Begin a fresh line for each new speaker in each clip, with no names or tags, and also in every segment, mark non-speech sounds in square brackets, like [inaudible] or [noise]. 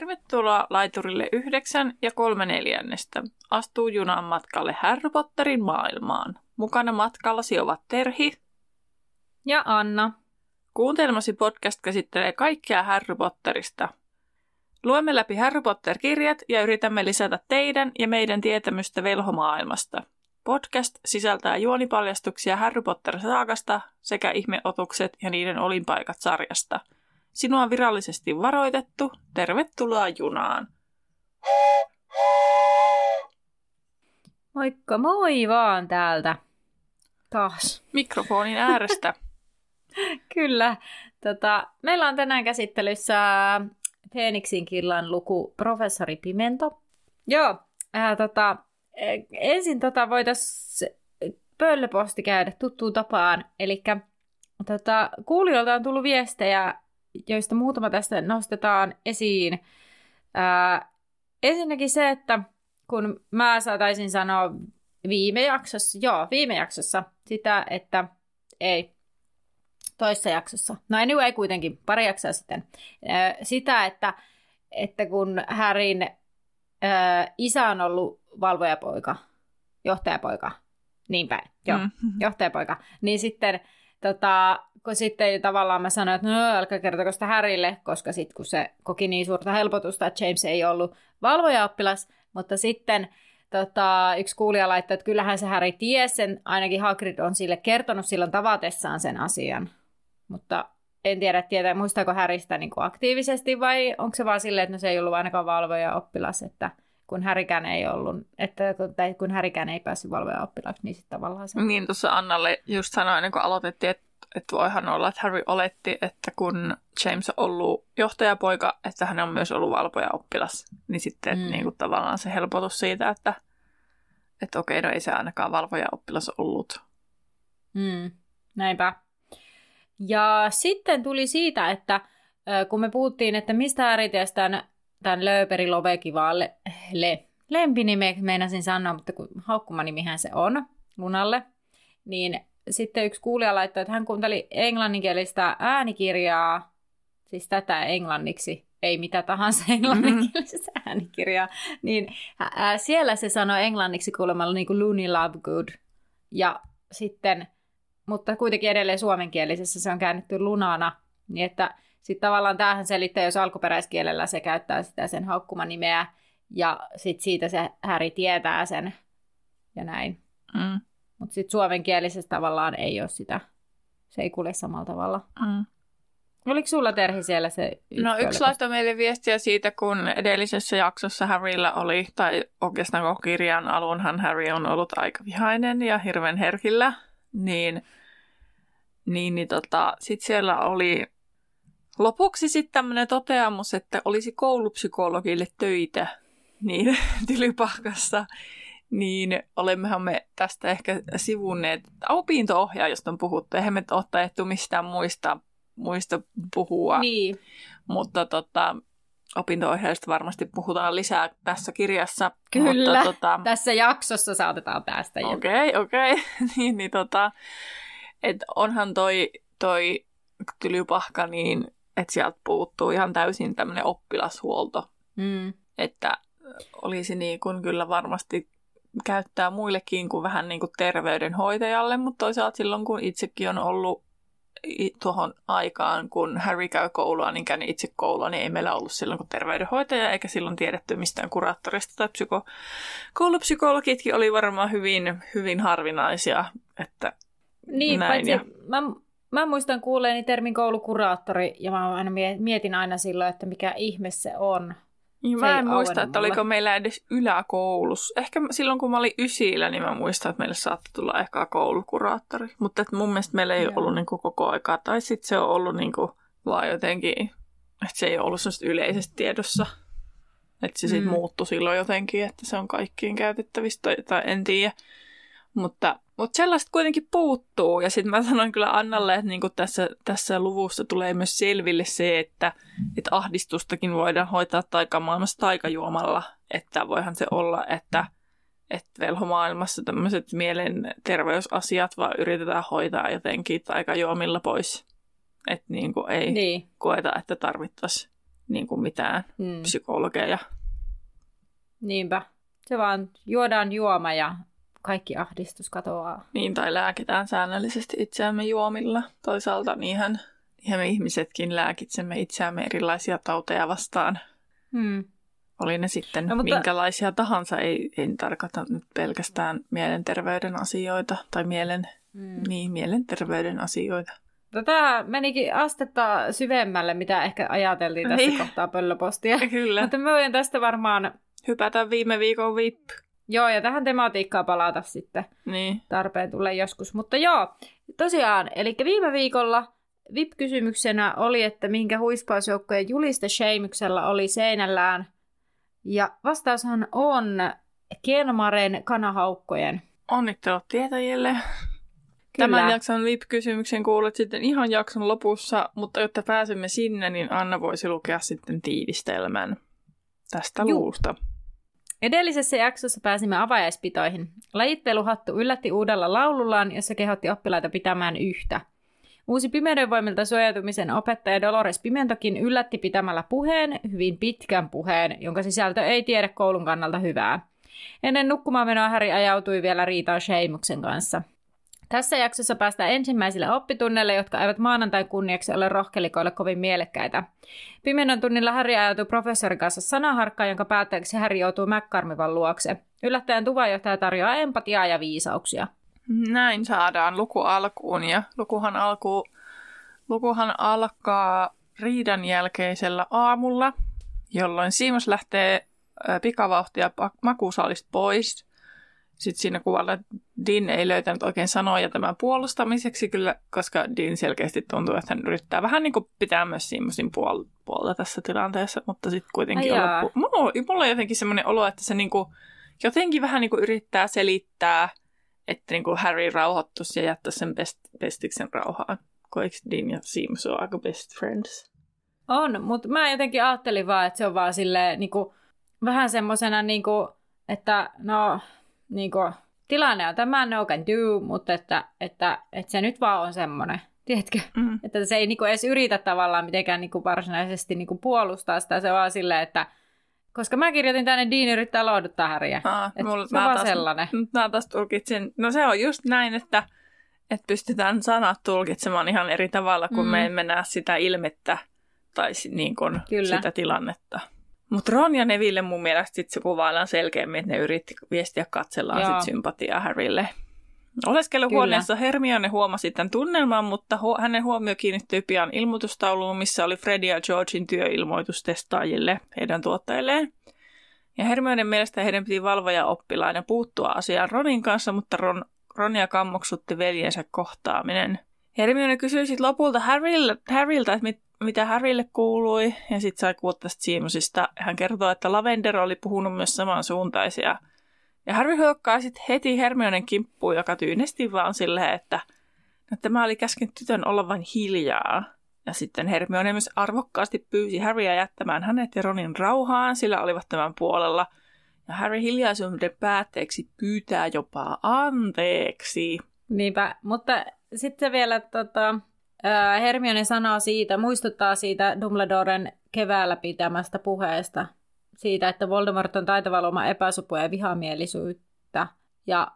Tervetuloa laiturille yhdeksän ja kolme neljännestä. Astuu junan matkalle Harry Potterin maailmaan. Mukana matkallasi ovat Terhi
ja Anna.
Kuuntelmasi podcast käsittelee kaikkea Harry Potterista. Luemme läpi Harry Potter-kirjat ja yritämme lisätä teidän ja meidän tietämystä velhomaailmasta. Podcast sisältää juonipaljastuksia Harry Potter-saakasta sekä ihmeotukset ja niiden olinpaikat sarjasta – Sinua on virallisesti varoitettu. Tervetuloa junaan.
Moikka moi vaan täältä. Taas.
Mikrofonin äärestä. [laughs]
Kyllä. Tota, meillä on tänään käsittelyssä Phoenixin killan luku Professori Pimento. Joo, äh, tota, ensin tota voitaisiin pöllöposti käydä tuttuun tapaan. Eli tota, kuulijoilta on tullut viestejä joista muutama tästä nostetaan esiin. Ää, ensinnäkin se, että kun mä saataisin sanoa viime jaksossa, joo, viime jaksossa sitä, että ei, toissa jaksossa, no anyway kuitenkin, pari jaksoa sitten, ää, sitä, että, että kun Härin ää, isä on ollut valvojapoika, johtajapoika, niin päin, joo, mm-hmm. johtajapoika, niin sitten tota, kun sitten tavallaan mä sanoin, että no älkää kertoko sitä Härille, koska sitten kun se koki niin suurta helpotusta, että James ei ollut valvojaoppilas, mutta sitten tota, yksi kuulija laittoi, että kyllähän se Harry tiesi sen, ainakin Hagrid on sille kertonut silloin tavatessaan sen asian. Mutta en tiedä, tietää, muistaako Häristä niin kuin aktiivisesti vai onko se vaan silleen, että no se ei ollut ainakaan valvoja oppilas, että kun Härikään ei ollut, että tai kun Härikään ei päässyt valvoja oppilaaksi, niin sitten tavallaan se...
Niin tuossa Annalle just sanoin, kun aloitettiin, että että voihan olla, että Harry oletti, että kun James on ollut johtajapoika, että hän on myös ollut valpoja oppilas. Niin sitten mm. niin kuin tavallaan se helpotus siitä, että, että okei, no ei se ainakaan valvoja oppilas ollut.
Mm. Näinpä. Ja sitten tuli siitä, että kun me puhuttiin, että mistä Harry tämän, Lööperi Lovekivaalle le, lempinime meinasin sanoa, mutta kun haukkumanimihän se on Lunalle, niin sitten yksi kuulija laittoi, että hän kuunteli englanninkielistä äänikirjaa, siis tätä englanniksi, ei mitä tahansa englanninkielistä mm-hmm. äänikirjaa, niin ää, siellä se sanoi englanniksi kuulemalla niin kuin Looney Lovegood. Ja sitten, mutta kuitenkin edelleen suomenkielisessä se on käännetty lunana, niin että sitten tavallaan tämähän selittää, jos alkuperäiskielellä se käyttää sitä sen haukkuman nimeä, ja sitten siitä se Häri tietää sen, ja näin. Mm. Mutta sitten suomenkielisessä tavallaan ei ole sitä, se ei kulje samalla tavalla. Mm. Oliko sulla Terhi siellä se
yksi No yksi laittoi meille viestiä siitä, kun edellisessä jaksossa Harryllä oli, tai oikeastaan koko kirjan alunhan Harry on ollut aika vihainen ja hirveän herkillä, niin, niin, niin tota, sitten siellä oli lopuksi sitten tämmöinen toteamus, että olisi koulupsykologille töitä niin [laughs] tylypahkassa niin olemmehan me tästä ehkä sivunneet, opinto-ohjaajasta on puhuttu, eihän me ole taettu mistään muista, muista puhua,
niin.
mutta tota, opinto-ohjaajasta varmasti puhutaan lisää tässä kirjassa.
Kyllä,
mutta, tota...
tässä jaksossa saatetaan päästä.
Okei, okay, okei. Okay. [laughs] niin, niin tota, et onhan toi, toi tylypahka niin, että sieltä puuttuu ihan täysin tämmöinen oppilashuolto. Mm. Että olisi niin kuin kyllä varmasti käyttää muillekin kuin vähän niin kuin terveydenhoitajalle, mutta toisaalta silloin kun itsekin on ollut tuohon aikaan, kun Harry käy koulua, niin käyn itse koulua, niin ei meillä ollut silloin kuin terveydenhoitaja, eikä silloin tiedetty mistään kuraattorista tai psyko... koulupsykologitkin oli varmaan hyvin, hyvin harvinaisia, että
niin, näin. Paitsi, ja... mä, mä muistan kuulleeni termin koulukuraattori, ja mä aina mietin aina silloin, että mikä ihme se on.
Niin, mä en muista, että oliko meillä edes yläkoulussa. Ehkä silloin, kun mä olin ysillä, niin mä muistan, että meille saattoi tulla ehkä koulukuraattori. Mutta että mun mielestä meillä ei Joo. ollut niin kuin koko aikaa. Tai sitten se on ollut niin kuin vaan jotenkin, että se ei ollut sellaista yleisesti tiedossa. Että se sitten mm. muuttui silloin jotenkin, että se on kaikkiin käytettävissä tai, tai en tiedä. Mutta, mutta sellaista kuitenkin puuttuu. Ja sitten mä sanoin kyllä Annalle, että niinku tässä, tässä luvussa tulee myös selville se, että, että ahdistustakin voidaan hoitaa taikamaailmassa taikajuomalla. Että voihan se olla, että, että velhomaailmassa tämmöiset mielenterveysasiat vaan yritetään hoitaa jotenkin taikajuomilla pois. Että niinku ei niin. koeta, että tarvittaisiin niin mitään mm. psykologeja.
Niinpä. Se vaan juodaan juoma ja kaikki ahdistus katoaa.
Niin, tai lääkitään säännöllisesti itseämme juomilla. Toisaalta niinhän, niinhän me ihmisetkin lääkitsemme itseämme erilaisia tauteja vastaan.
Hmm.
Oli ne sitten no, mutta... minkälaisia tahansa, ei, en tarkoita nyt pelkästään mielenterveyden asioita tai mielen, hmm. niin, mielenterveyden asioita.
Tätä menikin astetta syvemmälle, mitä ehkä ajateltiin tässä niin. kohtaa pöllöpostia.
Kyllä.
Mutta me voin tästä varmaan...
Hypätä viime viikon VIP.
Joo, ja tähän tematiikkaan palata sitten.
Niin.
Tarpeen tulee joskus. Mutta joo, tosiaan, eli viime viikolla VIP-kysymyksenä oli, että minkä huispausjoukkojen juliste Sheimyksellä oli seinällään. Ja vastaushan on Kenmaren kanahaukkojen.
Onnittelut tietäjille. Tämän jakson VIP-kysymyksen kuulet sitten ihan jakson lopussa, mutta jotta pääsemme sinne, niin Anna voisi lukea sitten tiivistelmän tästä Juh. luusta.
Edellisessä jaksossa pääsimme avajaispitoihin. Lajitteluhattu yllätti uudella laulullaan, jossa kehotti oppilaita pitämään yhtä. Uusi pimeyden voimilta suojautumisen opettaja Dolores Pimentokin yllätti pitämällä puheen, hyvin pitkän puheen, jonka sisältö ei tiedä koulun kannalta hyvää. Ennen nukkumaan menoa Harry ajautui vielä riitaan Sheimuksen kanssa. Tässä jaksossa päästään ensimmäisille oppitunneille, jotka eivät maanantain kunniaksi ole rohkelikoille kovin mielekkäitä. Pimenon tunnilla Harry ajautuu professorin kanssa sanaharkkaan, jonka päätteeksi Harry joutuu McCarmivan luokse. Yllättäen tuvajohtaja tarjoaa empatiaa ja viisauksia.
Näin saadaan luku alkuun ja lukuhan, alku, lukuhan alkaa riidan jälkeisellä aamulla, jolloin Siimus lähtee pikavauhtia makuusaalista pois – sitten siinä kuvalla Din ei löytänyt oikein sanoja tämän puolustamiseksi kyllä, koska Din selkeästi tuntuu, että hän yrittää vähän niin kuin pitää myös Simusin puol- puolta tässä tilanteessa, mutta sitten kuitenkin on loppu... Mulla, mulla on jotenkin semmoinen olo, että se niin kuin, jotenkin vähän niin kuin yrittää selittää, että niin kuin Harry rauhoittuisi ja jättäisi sen best, bestiksen rauhaan. Eikö Dean ja Seamus ole aika best friends?
On, mutta mä jotenkin ajattelin vaan, että se on vaan silleen niin kuin, vähän semmoisena, niin kuin, että no niin kuin, tilanne on tämä, no can do, mutta että, että, että se nyt vaan on semmoinen, [laughs] tiedätkö? Mm. Että se ei niin kuin, edes yritä tavallaan mitenkään niin kuin, varsinaisesti niin kuin, puolustaa sitä, se vaan silleen, että koska mä kirjoitin tänne, Dean yrittää lohduttaa Häriä. Aa, mulla, se on vaan taas, sellainen.
Mä taas tulkitsin, no se on just näin, että, että pystytään sanat tulkitsemaan ihan eri tavalla, kun mm. me emme näe sitä ilmettä tai niin kuin sitä tilannetta. Mutta Ron ja Neville mun mielestä sit se kuvaillaan selkeämmin, että ne yritti viestiä katsellaan sit sympatiaa Harrylle. Oleskeluhuoneessa Hermione huomasi tämän tunnelman, mutta hu- hänen huomio kiinnittyi pian ilmoitustauluun, missä oli Freddy ja Georgein työilmoitus testaajille, heidän tuottajilleen. Ja Hermione mielestä heidän piti valvoja oppilaan ja puuttua asiaan Ronin kanssa, mutta Ron, Ronia kammoksutti veljensä kohtaaminen. Hermione kysyi sitten lopulta Harryltä, Harryltä että mit, mitä Harrylle kuului, ja sitten sai kuulla tästä Seamusista. Hän kertoo, että Lavender oli puhunut myös samansuuntaisia. Ja Harry hyökkää sitten heti Hermionen kimppuun, joka tyynesti vaan silleen, että, että tämä oli käskenyt tytön olla vain hiljaa. Ja sitten Hermione myös arvokkaasti pyysi Harrya jättämään hänet ja Ronin rauhaan, sillä olivat tämän puolella. Ja Harry hiljaisuuden päätteeksi pyytää jopa anteeksi.
Niinpä, mutta sitten vielä tota, Hermione sanoo siitä, muistuttaa siitä Dumbledoren keväällä pitämästä puheesta, siitä, että Voldemort on taitava luomaan epäsopua ja vihamielisyyttä. Ja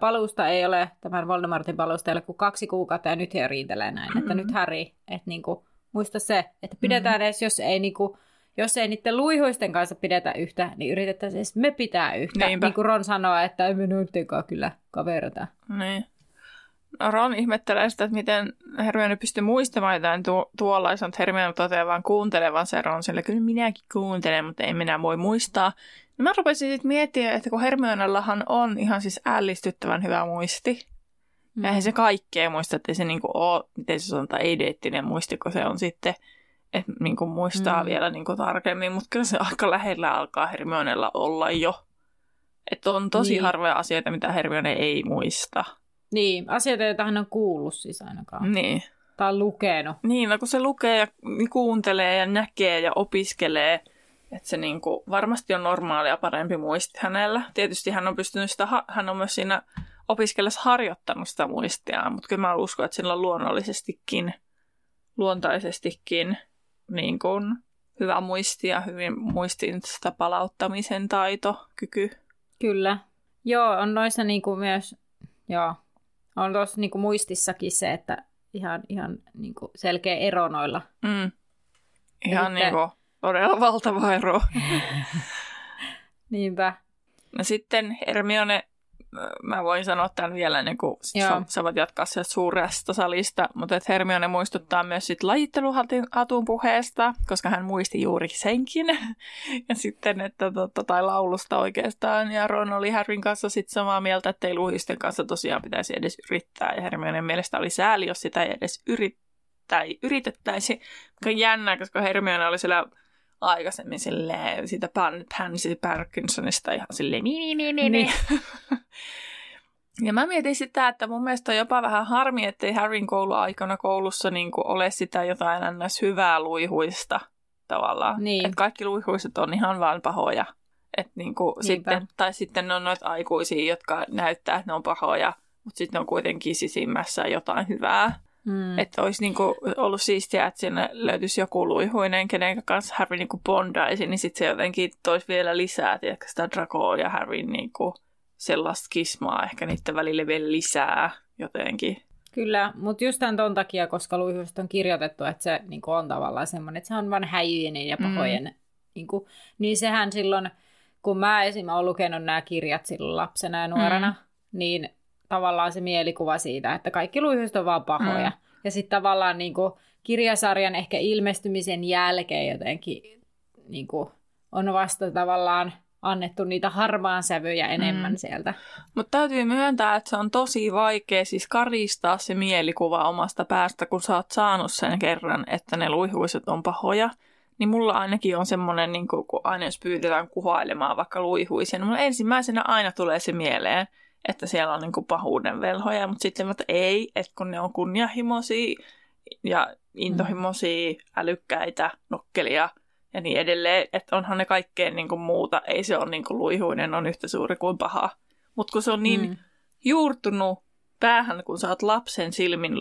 paluusta ei ole, tämän Voldemortin palusta ei ole kuin kaksi kuukautta ja nyt he riitelee näin, mm-hmm. että nyt Harry, että niinku, muista se, että pidetään mm-hmm. edes, jos ei niinku, jos ei niiden luihuisten kanssa pidetä yhtä, niin yritetään siis me pitää yhtä. Niinpä. Niin kuin Ron sanoo, että emme nyt kyllä kaverata.
Niin. Ron ihmettelee sitä, että miten Hermione pystyy muistamaan jotain tu- tuollaista, mutta Hermione toteaa vaan kuuntelevansa Ron sille, kyllä minäkin kuuntelen, mutta en minä voi muistaa. Ja mä rupesin sitten miettiä, että kun Hermionellahan on ihan siis ällistyttävän hyvä muisti, mm. ja eihän se kaikkea muista, että se niinku ole, miten se sanotaan, ei-deettinen muisti, kun se on sitten, että niinku muistaa mm. vielä niinku tarkemmin, mutta kyllä se aika lähellä alkaa Hermionella olla jo. Että on tosi niin. harvoja asioita, mitä Hermione ei muista.
Niin, asioita, joita hän on kuullut siis ainakaan.
Niin.
Tai lukenut.
Niin, no kun se lukee ja kuuntelee ja näkee ja opiskelee, että se niinku varmasti on normaalia parempi muisti hänellä. Tietysti hän on pystynyt sitä, hän on myös siinä opiskellessa harjoittanut sitä muistiaan, mutta kyllä mä uskon, että sillä on luonnollisestikin, luontaisestikin niin kuin hyvä muisti ja hyvin muistin sitä palauttamisen taito, kyky.
Kyllä. Joo, on noissa niin kuin myös, joo, on tuossa niin kuin muistissakin se, että ihan, ihan niin kuin selkeä ero noilla.
Mm. Ihan niin kuin todella valtava ero. [laughs]
Niinpä.
No sitten Hermione mä voin sanoa tämän vielä, niin kuin sä, sä voit jatkaa sieltä suuresta salista, mutta että Hermione muistuttaa myös sit lajitteluhatun puheesta, koska hän muisti juuri senkin. [laughs] ja sitten, että totta, tai laulusta oikeastaan. Ja Ron oli Harryn kanssa sitten samaa mieltä, että ei luhisten kanssa tosiaan pitäisi edes yrittää. Ja Hermione mielestä oli sääli, jos sitä ei edes yrittää, yritettäisi. Mikä jännä, koska Hermione oli siellä aikaisemmin silleen siitä Pan, Pansy Parkinsonista ihan silleen mi, mi, mi, mi, mi. Ja mä mietin sitä, että mun mielestä on jopa vähän harmi, ettei Harryn kouluaikana koulussa niin ole sitä jotain ns. hyvää luihuista tavallaan.
Niin.
Että kaikki luihuiset on ihan vaan pahoja. Et niin kuin sitten, tai sitten ne on noita aikuisia, jotka näyttää, että ne on pahoja, mutta sitten on kuitenkin sisimmässä jotain hyvää. Mm. Että olisi niinku ollut siistiä, että sinne löytyisi joku luihuinen, kenen kanssa Harry niinku bondaisi, niin sitten se jotenkin toisi vielä lisää, tiedätkö, sitä Dracoa ja Harryn niinku sellaista kismaa ehkä niiden välille vielä lisää jotenkin.
Kyllä, mutta just tämän ton takia, koska luihuista on kirjoitettu, että se niin on tavallaan semmoinen, että se on vain häijyinen ja pahojen. Mm. Niin, kuin, niin sehän silloin, kun mä esimerkiksi olen lukenut nämä kirjat silloin lapsena ja nuorena, mm. niin tavallaan se mielikuva siitä, että kaikki luihuiset on vaan pahoja. Mm. Ja sitten tavallaan niin kuin kirjasarjan ehkä ilmestymisen jälkeen jotenkin niin kuin on vasta tavallaan annettu niitä harmaan sävyjä enemmän mm. sieltä.
Mutta täytyy myöntää, että se on tosi vaikea siis karistaa se mielikuva omasta päästä, kun sä oot saanut sen kerran, että ne luihuiset on pahoja. Niin mulla ainakin on semmoinen, niin kun aina jos pyydetään kuhailemaan vaikka luihuisia, niin mulla ensimmäisenä aina tulee se mieleen, että siellä on niin kuin pahuuden velhoja, mutta sitten että ei, että kun ne on kunnianhimoisia ja intohimoisia, älykkäitä, nokkelia ja niin edelleen, että onhan ne kaikkeen niin kuin muuta, ei se ole niin kuin luihuinen, on yhtä suuri kuin paha. Mutta kun se on niin mm. juurtunut päähän, kun sä oot lapsen silmin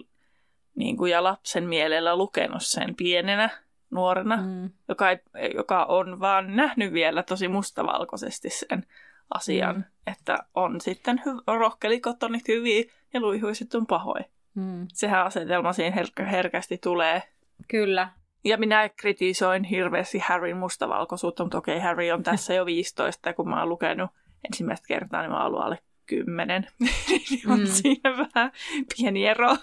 niin kuin, ja lapsen mielellä lukenut sen pienenä, nuorena, mm. joka, ei, joka on vaan nähnyt vielä tosi mustavalkoisesti sen asian, mm. että on sitten hy- rohkelikot on hyviä ja luihuiset on pahoja. Mm. Sehän asetelma siinä her- herkästi tulee.
Kyllä.
Ja minä kritisoin hirveästi Harryn mustavalkoisuutta, mutta okei, Harry on tässä jo 15, ja kun mä oon lukenut ensimmäistä kertaa, niin mä oon ollut alle 10. niin [laughs] on mm. siinä vähän pieni ero.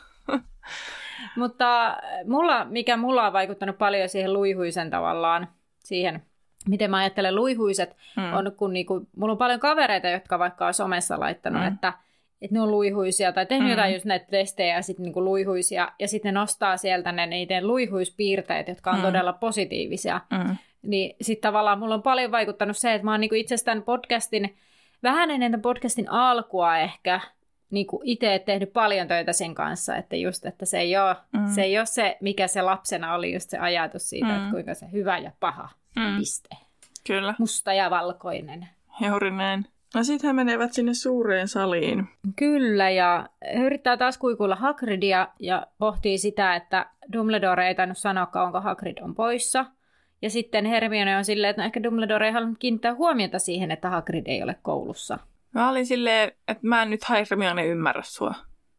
mutta mulla, mikä mulla on vaikuttanut paljon siihen luihuisen tavallaan, siihen miten mä ajattelen luihuiset, mm. on kun niinku, mulla on paljon kavereita, jotka vaikka on somessa laittanut, mm. että, että ne on luihuisia tai tehnyt mm. jotain just näitä testejä ja sitten niinku luihuisia ja sitten ne nostaa sieltä ne niiden luihuispiirteet, jotka on mm. todella positiivisia. Mm. Niin sitten tavallaan mulla on paljon vaikuttanut se, että mä oon niinku itse asiassa tämän podcastin, vähän ennen tämän podcastin alkua ehkä, niin itse tehnyt paljon töitä sen kanssa, että just, että se ei, ole, mm. se ei ole se, mikä se lapsena oli, just se ajatus siitä, mm. että kuinka se hyvä ja paha mm. piste.
Kyllä.
Musta ja valkoinen.
Juuri näin. No sitten he menevät sinne suureen saliin.
Kyllä, ja he yrittää taas kuikuilla Hagridia ja pohtii sitä, että Dumbledore ei tainnut sanoa, onko Hagrid on poissa. Ja sitten Hermione on silleen, että no ehkä Dumbledore ei halunnut kiinnittää huomiota siihen, että Hagrid ei ole koulussa.
Mä olin silleen, että mä en nyt Hermione ymmärrä sua.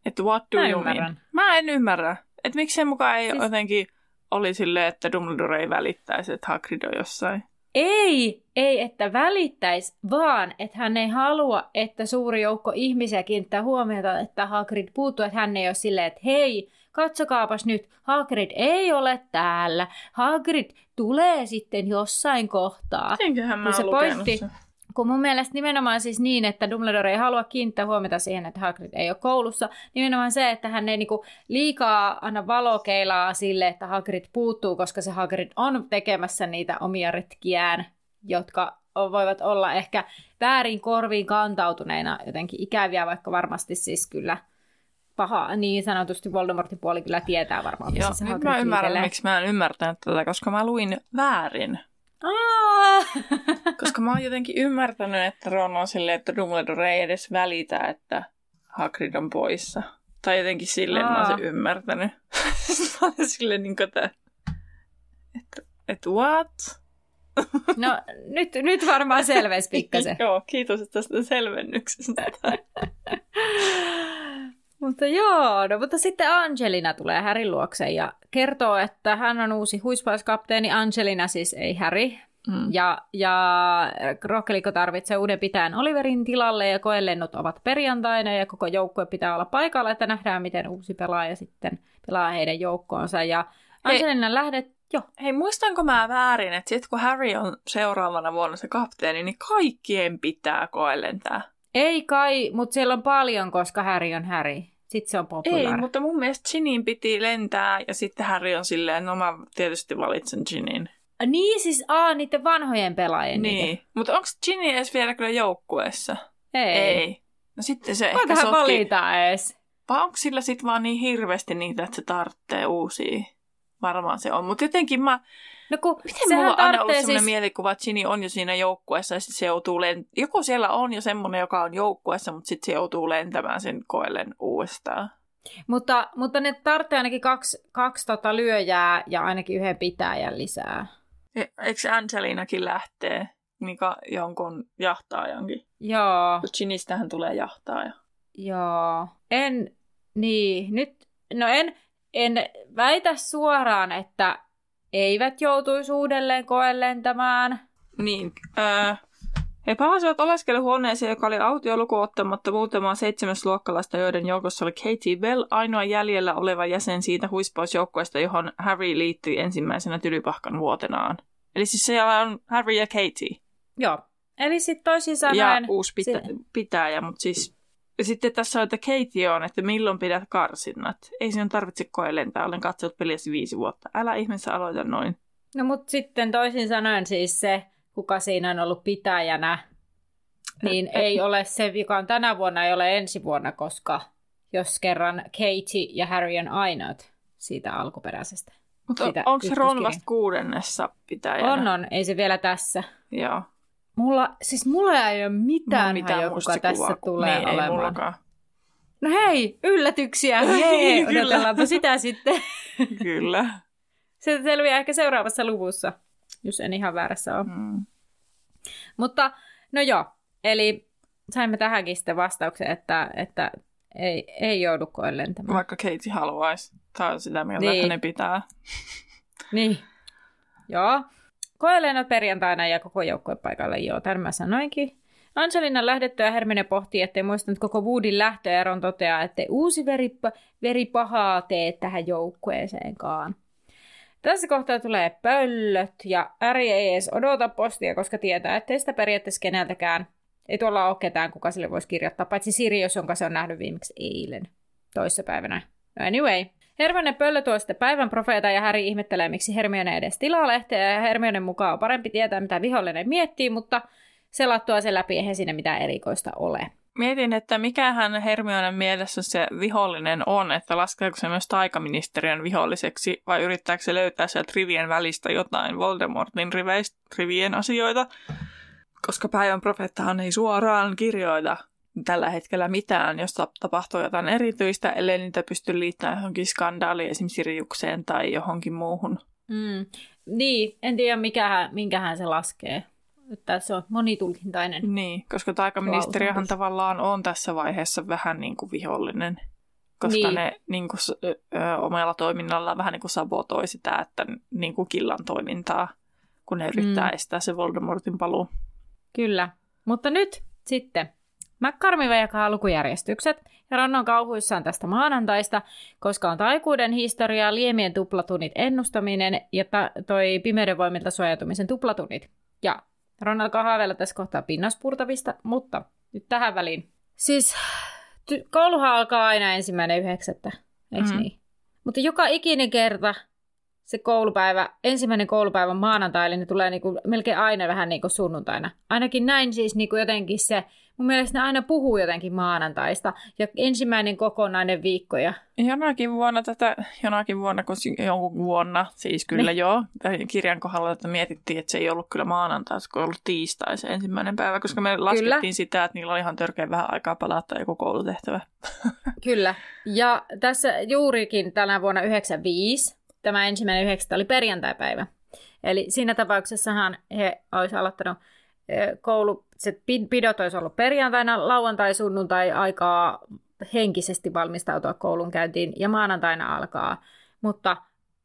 Että what do mä you ymmärrän. mean? Mä en ymmärrä. Että miksi se mukaan ei siis... jotenkin oli silleen, että Dumbledore ei välittäisi, että Hagrid on jossain.
Ei, ei, että välittäisi, vaan että hän ei halua, että suuri joukko ihmisiä kiinnittää huomiota, että Hagrid puuttuu, että hän ei ole silleen, että hei, katsokaapas nyt, Hagrid ei ole täällä. Hagrid tulee sitten jossain kohtaa.
Mitenköhän mä se pointti, sen?
Kun mun mielestä nimenomaan siis niin, että Dumbledore ei halua kiinnittää huomiota siihen, että Hagrid ei ole koulussa. Nimenomaan se, että hän ei niinku liikaa anna valokeilaa sille, että Hagrid puuttuu, koska se Hagrid on tekemässä niitä omia retkiään, jotka voivat olla ehkä väärin korviin kantautuneina jotenkin ikäviä, vaikka varmasti siis kyllä paha, niin sanotusti Voldemortin puoli kyllä tietää varmaan, missä
Joo,
se
nyt mä ymmärrän, miksi mä en ymmärtänyt tätä, koska mä luin väärin. [laughs] Koska mä oon jotenkin ymmärtänyt, että Ron on silleen, että Dumbledore ei edes välitä, että Hagrid on poissa. Tai jotenkin silleen, että mä oon sen ymmärtänyt. Sitten [laughs] mä olen silleen niin kuin, että, että Et what? [laughs]
No nyt, nyt varmaan selvesi pikkasen.
Joo, kiitos tästä selvennyksestä.
Mutta joo, no mutta sitten Angelina tulee Härin luokse ja kertoo, että hän on uusi huispauskapteeni. Angelina siis ei Häri. Mm. Ja, ja Rokkeliko tarvitsee uuden pitäjän Oliverin tilalle ja koelennot ovat perjantaina ja koko joukkue pitää olla paikalla, että nähdään miten uusi pelaaja sitten pelaa heidän joukkoonsa. Ja Angelina lähdet Joo.
Hei, muistanko mä väärin, että sitten kun Harry on seuraavana vuonna se kapteeni, niin kaikkien pitää koellentää?
Ei kai, mutta siellä on paljon, koska Harry on Harry. Sitten se on populaari.
Ei, mutta mun mielestä Ginin piti lentää ja sitten Harry on silleen, no mä tietysti valitsen Ginin.
Niin, siis aa, niiden vanhojen pelaajien.
Niin,
niitä.
mutta onko Ginny edes vielä kyllä joukkueessa?
Ei.
Ei. No sitten se
Voitahan
ehkä sotki...
valita edes.
Vai onko sillä sitten vaan niin hirveästi niitä, että se tarvitsee uusia? Varmaan se on, mutta jotenkin mä...
No kun
Miten mulla on aina ollut siis... mielikuva, että Ginny on jo siinä joukkueessa ja sitten se joutuu lent... Joku siellä on jo semmoinen, joka on joukkueessa, mutta sitten se joutuu lentämään sen koellen uudestaan.
Mutta, mutta ne tarvitsee ainakin kaksi, kaksi tota lyöjää ja ainakin yhden pitäjän lisää.
E, eikö Angelinakin lähtee Mika jonkun jahtaajankin?
Joo.
Ginistähän tulee jahtaaja.
Joo. En, niin, nyt, no en, en väitä suoraan, että eivät joutuisi uudelleen koelentämään.
Niin, äh, he palasivat oleskeluhuoneeseen, joka oli autio luku ottamatta muutamaa seitsemäs luokkalaista, joiden joukossa oli Katie Bell, ainoa jäljellä oleva jäsen siitä huispausjoukkueesta, johon Harry liittyi ensimmäisenä tylypahkan vuotenaan. Eli siis siellä on Harry ja Katie.
Joo. Eli sitten toisin sanoen...
Ja uusi pitä- se... pitäjä, mutta siis... Ja sitten tässä on, että Katie on, että milloin pidät karsinnat. Ei sinun tarvitse koelentää, olen katsonut peliäsi viisi vuotta. Älä ihmeessä aloita noin.
No mutta sitten toisin sanoen siis se, kuka siinä on ollut pitäjänä, niin ei ole se, joka on tänä vuonna, ei ole ensi vuonna, koska jos kerran Katie ja Harry on ainoat siitä alkuperäisestä.
Mutta onko se Ron vasta kuudennessa pitäjänä?
On, on. Ei se vielä tässä.
Joo.
Mulla, siis mulla ei ole mitään, mitään hajoa, kuka tässä tulee
niin,
olemaan.
Ei mullakaan.
No hei, yllätyksiä. [laughs] Hei, odotellaanpa sitä sitten. [laughs]
Kyllä.
Se selviää ehkä seuraavassa luvussa, jos en ihan väärässä ole. Mm. Mutta no joo, eli saimme tähänkin sitten vastauksen, että, että ei, ei joudu koen lentämään.
Vaikka Katie haluaisi. Tai on sitä mieltä, niin. että ne pitää.
niin. Joo. Koelennot perjantaina ja koko joukkue paikalle. Joo, tämän mä sanoinkin. Angelina lähdettyä Hermine pohtii, ettei muistanut koko Woodin lähtöä ja Ron toteaa, ettei uusi veri, veri pahaa tee tähän joukkueeseenkaan. Tässä kohtaa tulee pöllöt ja Äri ei edes odota postia, koska tietää, ettei sitä periaatteessa keneltäkään. Ei tuolla ole ketään, kuka sille voisi kirjoittaa, paitsi Sirius, jonka se on nähnyt viimeksi eilen, toissapäivänä. No anyway. Hermione pöllö tuo sitten päivän profeeta ja Häri ihmettelee, miksi Hermione edes tilaa lehteä ja Hermione mukaan on parempi tietää, mitä vihollinen miettii, mutta selattua se läpi eihän siinä mitään erikoista ole.
Mietin, että mikähän Hermionen mielessä se vihollinen on, että laskeeko se myös taikaministeriön viholliseksi vai yrittääkö se löytää sieltä rivien välistä jotain Voldemortin riveistä, rivien asioita, koska päivän profeettahan ei suoraan kirjoita tällä hetkellä mitään, jos tapahtuu jotain erityistä, ellei niitä pysty liittämään johonkin skandaaliin, esimerkiksi Siriukseen tai johonkin muuhun.
Mm. Niin, en tiedä mikähän, minkähän se laskee. Että se on monitulkintainen.
Niin, koska taikaministeriöhän tavallaan on tässä vaiheessa vähän niin kuin vihollinen. Koska niin. ne niin kuin, ö, omalla toiminnallaan vähän niin kuin sabotoi sitä, että niin kuin killan toimintaa, kun ne yrittää mm. estää se Voldemortin paluu.
Kyllä, mutta nyt sitten McCarmive jakaa lukujärjestykset ja Ron on kauhuissaan tästä maanantaista, koska on taikuuden historiaa, liemien tuplatunnit ennustaminen ja ta- toi pimeyden voimilta suojautumisen tuplatunnit. Ja Ron alkaa haaveilla tässä kohtaa pinnaspurtavista, mutta nyt tähän väliin. Siis ty- kouluhan alkaa aina ensimmäinen yhdeksättä, eikö mm. niin? Mutta joka ikinen kerta se koulupäivä, ensimmäinen koulupäivä maanantai, eli ne tulee niinku melkein aina vähän niin kuin sunnuntaina. Ainakin näin siis niinku jotenkin se Mun mielestä ne aina puhuu jotenkin maanantaista ja ensimmäinen kokonainen viikko. Ja...
Jonakin vuonna tätä, jonakin vuonna, kun jonkun vuonna, siis kyllä niin. joo, kirjan kohdalla että mietittiin, että se ei ollut kyllä maanantai, kun ollut tiistai se ensimmäinen päivä, koska me laskettiin kyllä. sitä, että niillä oli ihan törkeä vähän aikaa palata joku koulutehtävä. [laughs]
kyllä, ja tässä juurikin tänä vuonna 95, tämä ensimmäinen yhdeksättä oli perjantaipäivä. Eli siinä tapauksessahan he olisi aloittanut koulu, se pidot olisi ollut perjantaina, lauantai, sunnuntai aikaa henkisesti valmistautua koulun käyntiin ja maanantaina alkaa. Mutta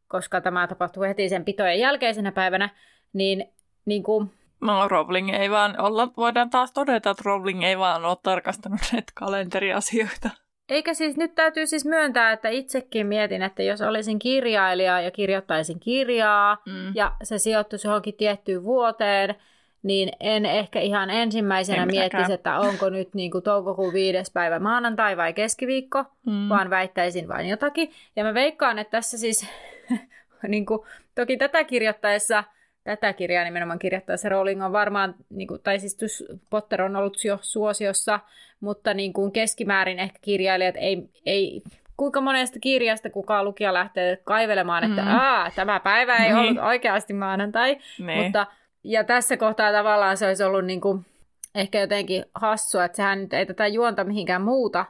koska tämä tapahtuu heti sen pitojen jälkeisenä päivänä, niin, niin kuin
No Rowling ei vaan olla, voidaan taas todeta, että Rowling ei vaan ole tarkastanut näitä kalenteriasioita.
Eikä siis, nyt täytyy siis myöntää, että itsekin mietin, että jos olisin kirjailija ja kirjoittaisin kirjaa mm. ja se sijoittuisi johonkin tiettyyn vuoteen, niin en ehkä ihan ensimmäisenä en miettisi, että onko nyt niin kuin toukokuun viides päivä maanantai vai keskiviikko, mm. vaan väittäisin vain jotakin. Ja mä veikkaan, että tässä siis, [laughs] niin kuin, toki tätä kirjoittaessa, tätä kirjaa nimenomaan kirjoittaessa Rowling on varmaan, niin kuin, tai siis Potter on ollut jo suosiossa, mutta niin kuin keskimäärin ehkä kirjailijat ei, ei kuinka monesta kirjasta kukaan lukija lähtee kaivelemaan, että mm. Aa, tämä päivä ei niin. ollut oikeasti maanantai, niin. mutta ja tässä kohtaa tavallaan se olisi ollut niin kuin ehkä jotenkin hassua, että sehän nyt ei tätä juonta mihinkään muuta,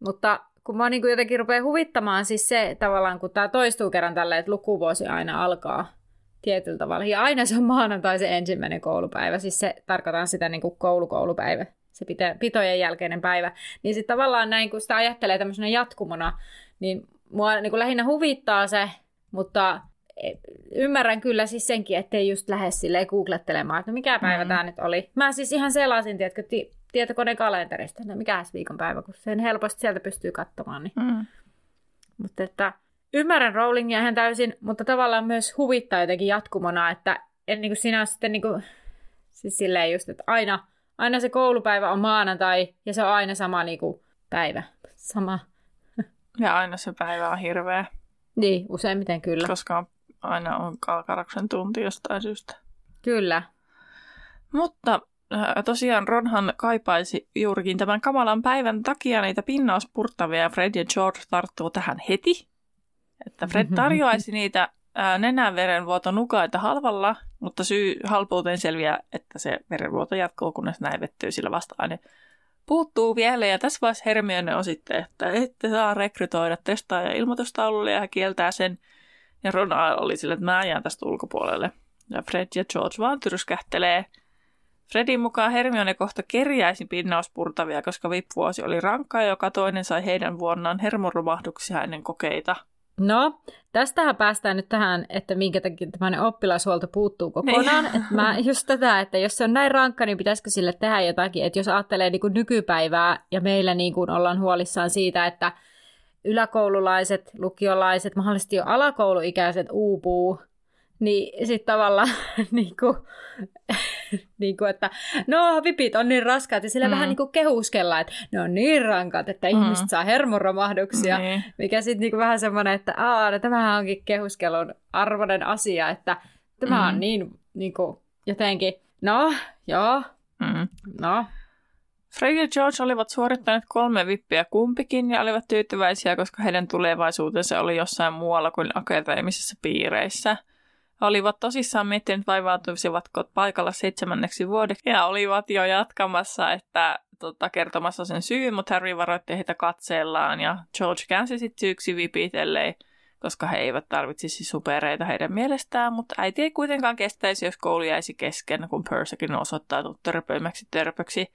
mutta kun mä niin kuin jotenkin rupeaa huvittamaan siis se tavallaan, kun tämä toistuu kerran tälle, että lukuvuosi aina alkaa tietyllä tavalla. Ja aina se on maanantai se ensimmäinen koulupäivä, siis se tarkoitan sitä niin kuin koulukoulupäivä, se pitä, pitojen jälkeinen päivä. Niin sitten tavallaan näin, kun sitä ajattelee tämmöisenä jatkumona, niin mua niin kuin lähinnä huvittaa se, mutta ymmärrän kyllä siis senkin, ettei just lähde silleen googlettelemaan, että no mikä päivä mm. tämä nyt oli. Mä siis ihan selasin, tiedätkö, ti- tietokoneen kalenterista, no mikä viikonpäivä, kun sen helposti sieltä pystyy katsomaan. Niin. Mm. Mutta että ymmärrän Rowlingia ihan täysin, mutta tavallaan myös huvittaa jotenkin jatkumona, että en niin kuin sinä sitten niin kuin, siis silleen just, että aina, aina se koulupäivä on maanantai ja se on aina sama niin kuin päivä. Sama.
Ja aina se päivä on hirveä.
Niin, useimmiten kyllä.
Koska aina on kalkaraksen tunti jostain syystä.
Kyllä.
Mutta äh, tosiaan Ronhan kaipaisi juurikin tämän kamalan päivän takia niitä pinnauspurtavia ja Fred ja George tarttuu tähän heti. Että Fred [laughs] tarjoaisi niitä äh, nenänverenvuoto nukaita halvalla, mutta syy halpuuteen selviää, että se verenvuoto jatkuu, kunnes näivettyy sillä vasta-aine puuttuu vielä. Ja tässä vaiheessa Hermione on sitten, että ette saa rekrytoida testaaja ilmoitustaululle ja hän kieltää sen – ja Ron oli sille, että mä jään tästä ulkopuolelle. Ja Fred ja George vaan tyrskähtelee. Fredin mukaan Hermione kohta kerjäisi pinnauspurtavia, koska vippuosi oli rankka ja joka toinen sai heidän vuonnaan hermoromahduksia ennen kokeita.
No, tästähän päästään nyt tähän, että minkä takia tämmöinen oppilashuolto puuttuu kokonaan. Niin. Että mä just tätä, että jos se on näin rankka, niin pitäisikö sille tehdä jotakin. Että jos ajattelee niin kuin nykypäivää ja meillä niin kuin ollaan huolissaan siitä, että yläkoululaiset, lukiolaiset, mahdollisesti jo alakouluikäiset uupuu, niin sitten tavallaan niin kuin, niin kuin, että no vipit on niin raskaat ja sillä mm. vähän niin kuin kehuskella, että ne on niin rankat, että mm. ihmiset saa hermoromahduksia, mm. mikä sitten niin kuin vähän semmoinen, että aa, no tämähän onkin kehuskelun arvoinen asia, että tämä mm. on niin, niin kuin, jotenkin, no joo, mm. no
Fred ja George olivat suorittaneet kolme vippiä kumpikin ja olivat tyytyväisiä, koska heidän tulevaisuutensa oli jossain muualla kuin akateemisissa piireissä. He olivat tosissaan miettineet vaivautuisivatko paikalla seitsemänneksi vuodeksi ja olivat jo jatkamassa, että tota, kertomassa sen syyn, mutta Harry varoitti heitä katseellaan ja George käänsi sitten syyksi vipitellei, koska he eivät tarvitsisi supereita heidän mielestään, mutta äiti ei kuitenkaan kestäisi, jos koulu jäisi kesken, kun Persekin on osoittautunut törpöimäksi törpöksi –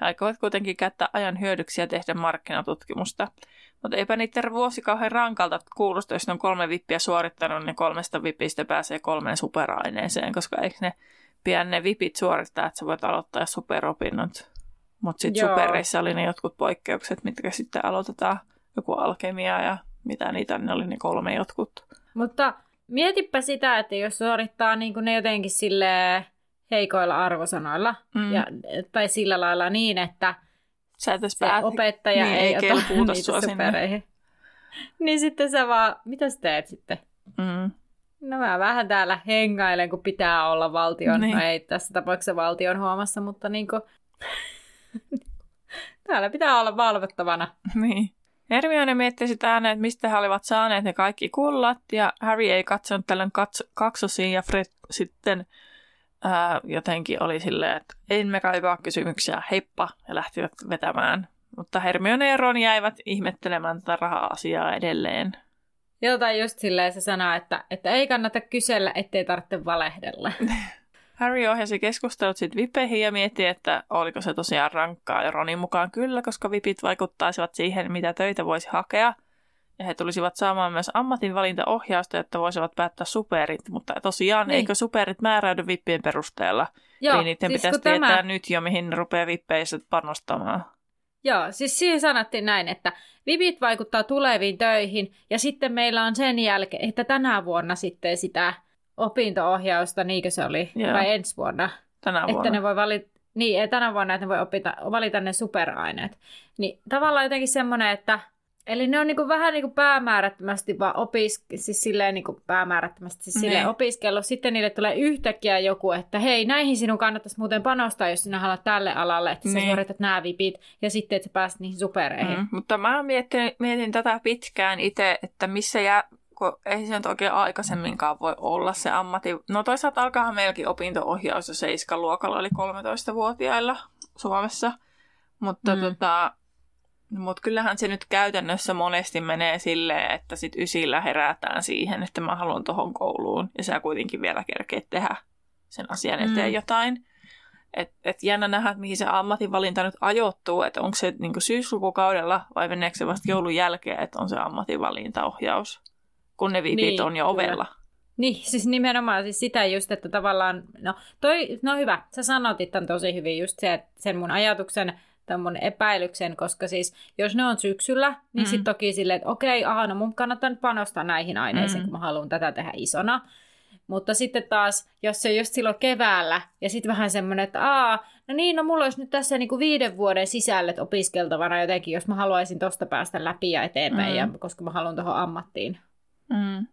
he aikovat kuitenkin käyttää ajan hyödyksiä tehdä markkinatutkimusta. Mutta eipä niitä vuosi kauhean rankalta kuulosta, jos ne on kolme vippiä suorittanut, niin kolmesta vipistä pääsee kolmeen superaineeseen, koska eikö ne pian ne vipit suorittaa, että sä voit aloittaa superopinnot. Mutta sitten supereissa oli ne jotkut poikkeukset, mitkä sitten aloitetaan, joku alkemia ja mitä niitä, ne oli ne kolme jotkut.
Mutta mietipä sitä, että jos suorittaa niin ne jotenkin silleen heikoilla arvosanoilla. Mm. Ja, tai sillä lailla niin, että
sä et
se päät... opettaja niin, ei, ei ota niitä supereihin. Niin sitten sä vaan, mitä sä teet sitten? Mm. No mä vähän täällä hengailen, kun pitää olla valtion, niin. no ei tässä tapauksessa valtion huomassa, mutta niin kuin, [laughs] täällä pitää olla valvottavana.
Niin. Hermione mietti sitä ääneen, että mistä he olivat saaneet ne kaikki kullat, ja Harry ei katsonut tällöin kaksosiin, ja Fred sitten ää, jotenkin oli silleen, että emme kaipaa kysymyksiä, heippa, ja lähtivät vetämään. Mutta Hermione ja Ron jäivät ihmettelemään tätä raha-asiaa edelleen.
Jotain just silleen se sanoo, että, että ei kannata kysellä, ettei tarvitse valehdella. [laughs]
Harry ohjasi keskustelut sitten vipeihin ja mietti, että oliko se tosiaan rankkaa. Ja Ronin mukaan kyllä, koska vipit vaikuttaisivat siihen, mitä töitä voisi hakea. Ja he tulisivat saamaan myös ammatinvalintaohjausta, että voisivat päättää superit. Mutta tosiaan, niin. eikö superit määräydy vippien perusteella? Joo, Eli niiden siis pitäisi tietää tämä... nyt jo, mihin ne rupeaa vippeissä panostamaan.
Joo, siis siihen sanottiin näin, että vipit vaikuttaa tuleviin töihin ja sitten meillä on sen jälkeen, että tänä vuonna sitten sitä opinto-ohjausta, niinkö se oli, Joo. vai ensi vuonna?
Tänä vuonna.
Että ne voi valita, niin, tänä vuonna, että ne voi opita, valita ne superaineet. Niin tavallaan jotenkin semmoinen, että Eli ne on niinku vähän niinku päämäärättömästi vaan opis, siis silleen niinku päämäärättömästi siis silleen niin. opiskellut. Sitten niille tulee yhtäkkiä joku, että hei, näihin sinun kannattaisi muuten panostaa, jos sinä haluat tälle alalle, että niin. sä suoritat nämä vipit ja sitten, että sä pääset niihin supereihin. Mm,
mutta mä mietin, mietin tätä pitkään itse, että missä jää, kun ei se nyt oikein aikaisemminkaan voi olla se ammatti. No toisaalta alkaa meilläkin opinto-ohjaus jo 7 luokalla, eli 13-vuotiailla Suomessa. Mutta mm. tota, mutta kyllähän se nyt käytännössä monesti menee silleen, että sit ysillä herätään siihen, että mä haluan tuohon kouluun. Ja sä kuitenkin vielä kerkeet tehdä sen asian eteen mm. jotain. Et, et jännä nähdä, että mihin se ammatinvalinta nyt ajoittuu, että onko se niin syyslukukaudella vai meneekö se vasta joulun jälkeen, että on se ammatinvalintaohjaus, kun ne vipit niin, on jo kyllä. ovella.
Niin, siis nimenomaan siis sitä just, että tavallaan, no, toi, no hyvä, sä sanotit tämän tosi hyvin just se, että sen mun ajatuksen tämän epäilyksen, koska siis jos ne on syksyllä, niin mm. sitten toki silleen, että okei, aha, no mun kannattaa nyt panostaa näihin aineisiin, mm. kun mä haluan tätä tehdä isona. Mutta sitten taas, jos se just silloin keväällä, ja sitten vähän semmoinen, että aa, no niin, no mulla olisi nyt tässä niinku viiden vuoden sisälle opiskeltavana jotenkin, jos mä haluaisin tosta päästä läpi ja eteenpäin, mm. ja, koska mä haluan tuohon ammattiin.
Mm.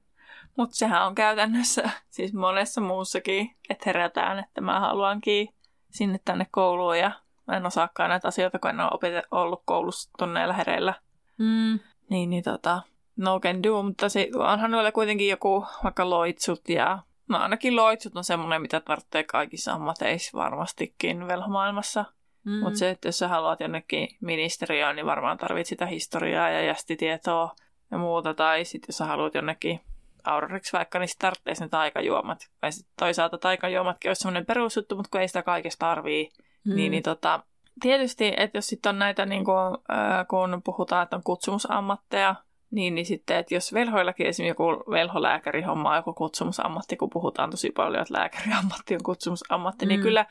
Mutta sehän on käytännössä siis monessa muussakin, että herätään, että mä haluankin sinne tänne kouluun ja Mä en osaakaan näitä asioita, kun en ole opet- ollut koulussa tunneilla hereillä. Mm. Niin, niin tota, no can do, mutta se, onhan noilla kuitenkin joku vaikka loitsut ja No ainakin loitsut on semmoinen, mitä tarvitsee kaikissa ammateissa varmastikin velhomaailmassa. Mm. Mutta se, että jos sä haluat jonnekin ministeriöön, niin varmaan tarvitset sitä historiaa ja jästitietoa ja muuta. Tai sitten jos sä haluat jonnekin auroriksi vaikka, niin tarvitsee ne taikajuomat. Tai sitten toisaalta taikajuomatkin olisi semmoinen perusjuttu, mutta kun ei sitä kaikesta tarvii, Mm. Niin, niin tota, tietysti, että jos sitten on näitä, niin kuin, äh, kun puhutaan, että on kutsumusammatteja, niin, niin sitten, että jos velhoillakin esimerkiksi joku velholääkäri hommaa joku kutsumusammatti, kun puhutaan tosi paljon, että lääkäriammatti on kutsumusammatti, niin mm. niin kyllä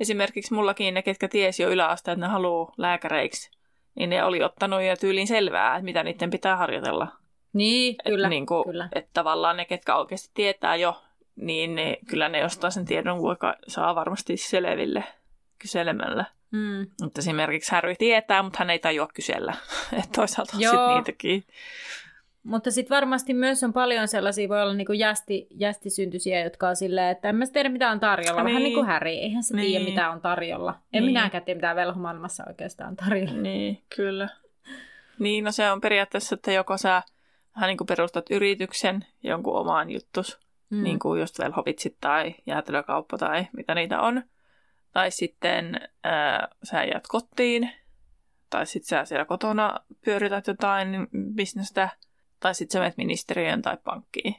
esimerkiksi mullakin ne, ketkä tiesi jo yläaste, että ne haluaa lääkäreiksi, niin ne oli ottanut jo tyyliin selvää, että mitä niiden pitää harjoitella.
Niin, kyllä.
Et, niin kuin,
kyllä.
Että tavallaan ne, ketkä oikeasti tietää jo, niin ne, kyllä ne jostain sen tiedon saa varmasti selville kyselemällä. Mm. Mutta esimerkiksi Harry tietää, mutta hän ei tajua kysellä. [laughs] Että toisaalta on sitten niitäkin.
Mutta sitten varmasti myös on paljon sellaisia, voi olla niinku jästi, jästisyntyisiä, jotka on silleen, että en mä tiedä mitä on tarjolla. Niin. Vähän niin kuin Harry, eihän se niin. tiedä mitä on tarjolla. En niin. minäkään tiedä mitä velhomaailmassa oikeastaan on tarjolla.
Niin, kyllä. Niin, no se on periaatteessa, että joko sä vähän niin kuin perustat yrityksen jonkun omaan juttus, mm. niin kuin just velhovitsit tai jäätelökauppa tai mitä niitä on. Tai sitten ää, sä jäät kotiin, tai sitten sä siellä kotona pyörität jotain bisnestä, tai sitten sä menet ministeriön tai pankkiin.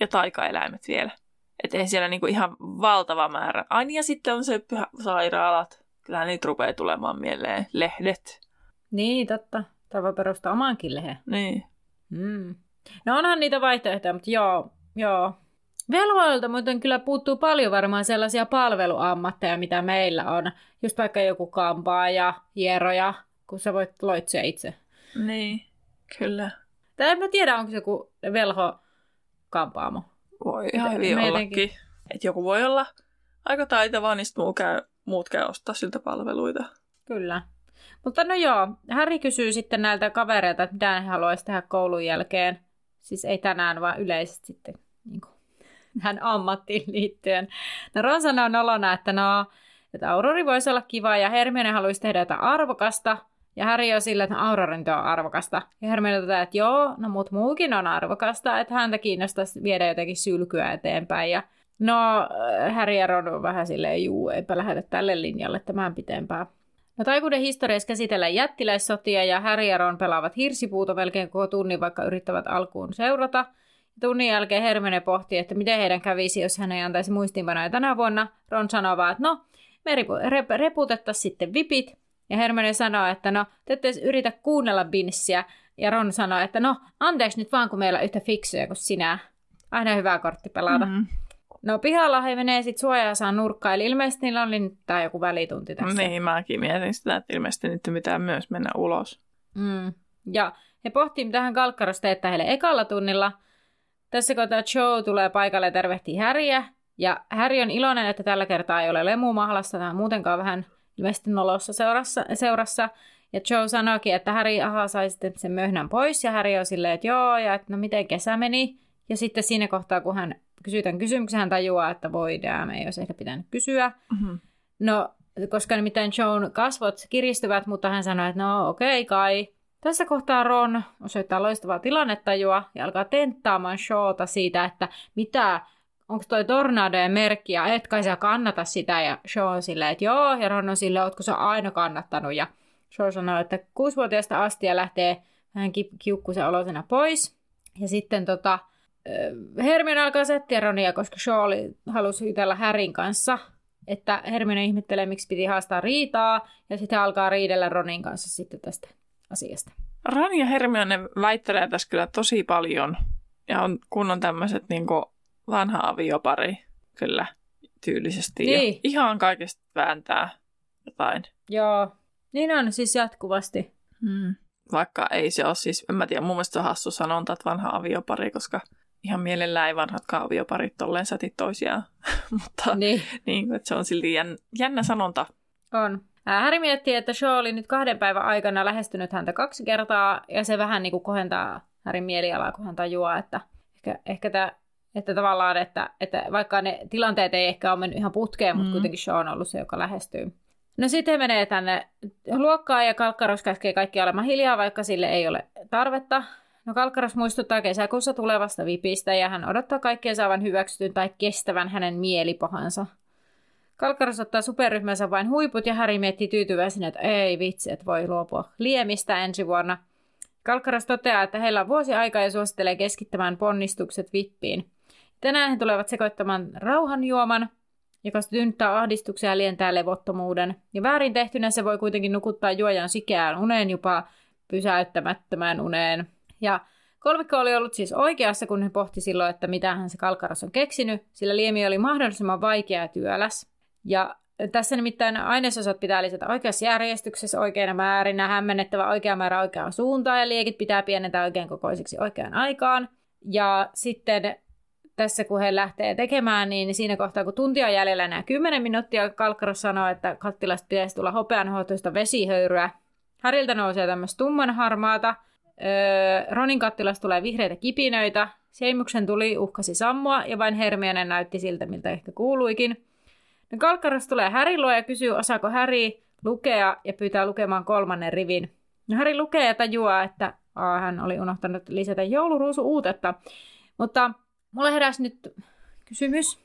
Ja taikaeläimet vielä. Että ei siellä niinku ihan valtava määrä. Aina ja sitten on se pyhä sairaalat. Kyllähän niitä rupeaa tulemaan mieleen. Lehdet.
Niin, totta. Tai voi perustaa omankin lehen.
Niin.
Mm. No onhan niitä vaihtoehtoja, mutta joo, joo. Velvoilta muuten kyllä puuttuu paljon varmaan sellaisia palveluammatteja, mitä meillä on. Just vaikka joku kampaaja, hieroja, kun sä voit loitsia itse.
Niin, kyllä.
Tai en mä tiedä, onko se joku velho kampaamo.
Voi ihan hyvin ollakin. Että joku voi olla aika taitava, niin sitten muut käy, muut käy ostaa siltä palveluita.
Kyllä. Mutta no joo, Harry kysyy sitten näiltä kavereilta, että mitä he haluaisi tehdä koulun jälkeen. Siis ei tänään, vaan yleisesti sitten niin kuin hän ammattiin liittyen. No Ron sanoo nolona, että no, että Aurori voisi olla kiva ja Hermione haluaisi tehdä jotain arvokasta. Ja Harry on sillä, että Aurorin on arvokasta. Ja Hermione toteaa, että joo, no mut muukin on arvokasta, että häntä kiinnostaisi viedä jotenkin sylkyä eteenpäin. Ja no, Harry ja Ron on vähän silleen, juu, eipä lähdetä tälle linjalle tämän pitempään. No taikuuden historiassa käsitellään jättiläissotia ja Harry ja Ron pelaavat hirsipuuta melkein koko tunnin, vaikka yrittävät alkuun seurata. Tunnin jälkeen Hermione pohtii, että miten heidän kävisi, jos hän ei antaisi muistiinpanoja tänä vuonna. Ron sanoo vaan, että no, me repu- reputettaisiin sitten vipit. Ja Hermione sanoo, että no, te ette yritä kuunnella Binssiä. Ja Ron sanoo, että no, anteeksi nyt vaan, kun meillä on yhtä fiksuja kuin sinä. Aina hyvä kortti pelata. Mm-hmm. No pihalla he menee sitten suojaansa nurkkaan, eli ilmeisesti niillä oli nyt tää joku välitunti tässä.
Niin, mäkin mietin sitä, että ilmeisesti nyt pitää myös mennä ulos.
Mm. Ja he pohtii, mitä hän Kalkkaros teettää heille ekalla tunnilla. Tässä kohtaa Joe tulee paikalle ja tervehtii Häriä. Ja Häri on iloinen, että tällä kertaa ei ole lemumahlasta tai muutenkaan vähän ilmeisesti nolossa seurassa. seurassa. Ja Joe sanoikin, että Häri aha, sai sitten sen möhnän pois. Ja Häri on silleen, että joo, ja että no miten kesä meni. Ja sitten siinä kohtaa, kun hän kysyy tämän kysymyksen, hän tajuaa, että voi damn, ei olisi ehkä pitänyt kysyä. Mm-hmm. No, koska nimittäin Joan kasvot kiristyvät, mutta hän sanoi, että no okei okay, kai. Tässä kohtaa Ron osoittaa loistavaa tilannetajua ja alkaa tenttaamaan Shawta siitä, että mitä, onko toi tornadojen merkki ja et kai sä kannata sitä. Ja Shaw on silleen, että joo, ja Ron on silleen, ootko sä aina kannattanut. Ja Shaw sanoo, että kuusivuotiaasta asti ja lähtee vähän kiukkuisen olosena pois. Ja sitten tota, Hermione alkaa settiä Ronia, koska Shaw halusi jutella Härin kanssa, että Hermione ihmettelee, miksi piti haastaa riitaa, ja sitten alkaa riidellä Ronin kanssa sitten tästä asiasta.
Ron ja Hermione väittelee tässä kyllä tosi paljon, ja on kunnon tämmöiset niin vanha aviopari kyllä tyylisesti. Niin. Ja ihan kaikesta vääntää jotain.
Joo, niin on siis jatkuvasti.
Hmm. Vaikka ei se ole siis, en mä tiedä, mun mielestä se on hassu sanonta, että vanha aviopari, koska ihan mielellään ei vanhat kaavioparit tolleen säti toisiaan. [laughs] Mutta niin. niin, että se on silti jän, jännä sanonta.
On. Häri miettii, että Shaw oli nyt kahden päivän aikana lähestynyt häntä kaksi kertaa, ja se vähän niin kuin kohentaa Härin mielialaa, kun hän tajuaa, että ehkä, ehkä tämä että tavallaan, että, että vaikka ne tilanteet ei ehkä ole mennyt ihan putkeen, mutta mm. kuitenkin Shaw on ollut se, joka lähestyy. No sitten menee tänne luokkaan ja Kalkkaros käskee kaikki olemaan hiljaa, vaikka sille ei ole tarvetta. No Kalkkaros muistuttaa kesäkuussa tulevasta vipistä ja hän odottaa kaikkien saavan hyväksytyn tai kestävän hänen mielipahansa. Kalkkaros ottaa superryhmänsä vain huiput ja Häri miettii tyytyväisenä, että ei vitsi, että voi luopua liemistä ensi vuonna. Kalkkaros toteaa, että heillä on vuosi aikaa ja suosittelee keskittämään ponnistukset vippiin. Tänään he tulevat sekoittamaan rauhanjuoman, joka tynttää ahdistuksia ja lientää levottomuuden. Ja väärin tehtynä se voi kuitenkin nukuttaa juojan sikeään uneen jopa pysäyttämättömään uneen. Ja kolmikko oli ollut siis oikeassa, kun he pohti silloin, että mitä hän se Kalkaros on keksinyt, sillä liemi oli mahdollisimman vaikea työläs. Ja tässä nimittäin ainesosat pitää lisätä oikeassa järjestyksessä oikeina määrinä, hämmennettävä oikea määrä oikeaan suuntaan ja liekit pitää pienentää oikein kokoisiksi oikeaan aikaan. Ja sitten tässä kun he lähtee tekemään, niin siinä kohtaa kun tunti on jäljellä enää 10 minuuttia, Kalkkaros sanoo, että kattilasta pitäisi tulla hopeanhoitoista vesihöyryä. Häriltä nousee tämmöistä tummanharmaata, Öö, Ronin kattilasta tulee vihreitä kipinöitä. Seimuksen tuli uhkasi sammua ja vain Hermione näytti siltä, miltä ehkä kuuluikin. No Kalkkaros tulee Härin luo ja kysyy, osaako Häri lukea ja pyytää lukemaan kolmannen rivin. No Häri lukee ja tajuaa, että aa, hän oli unohtanut lisätä jouluruusu uutetta. Mutta mulle heräsi nyt kysymys,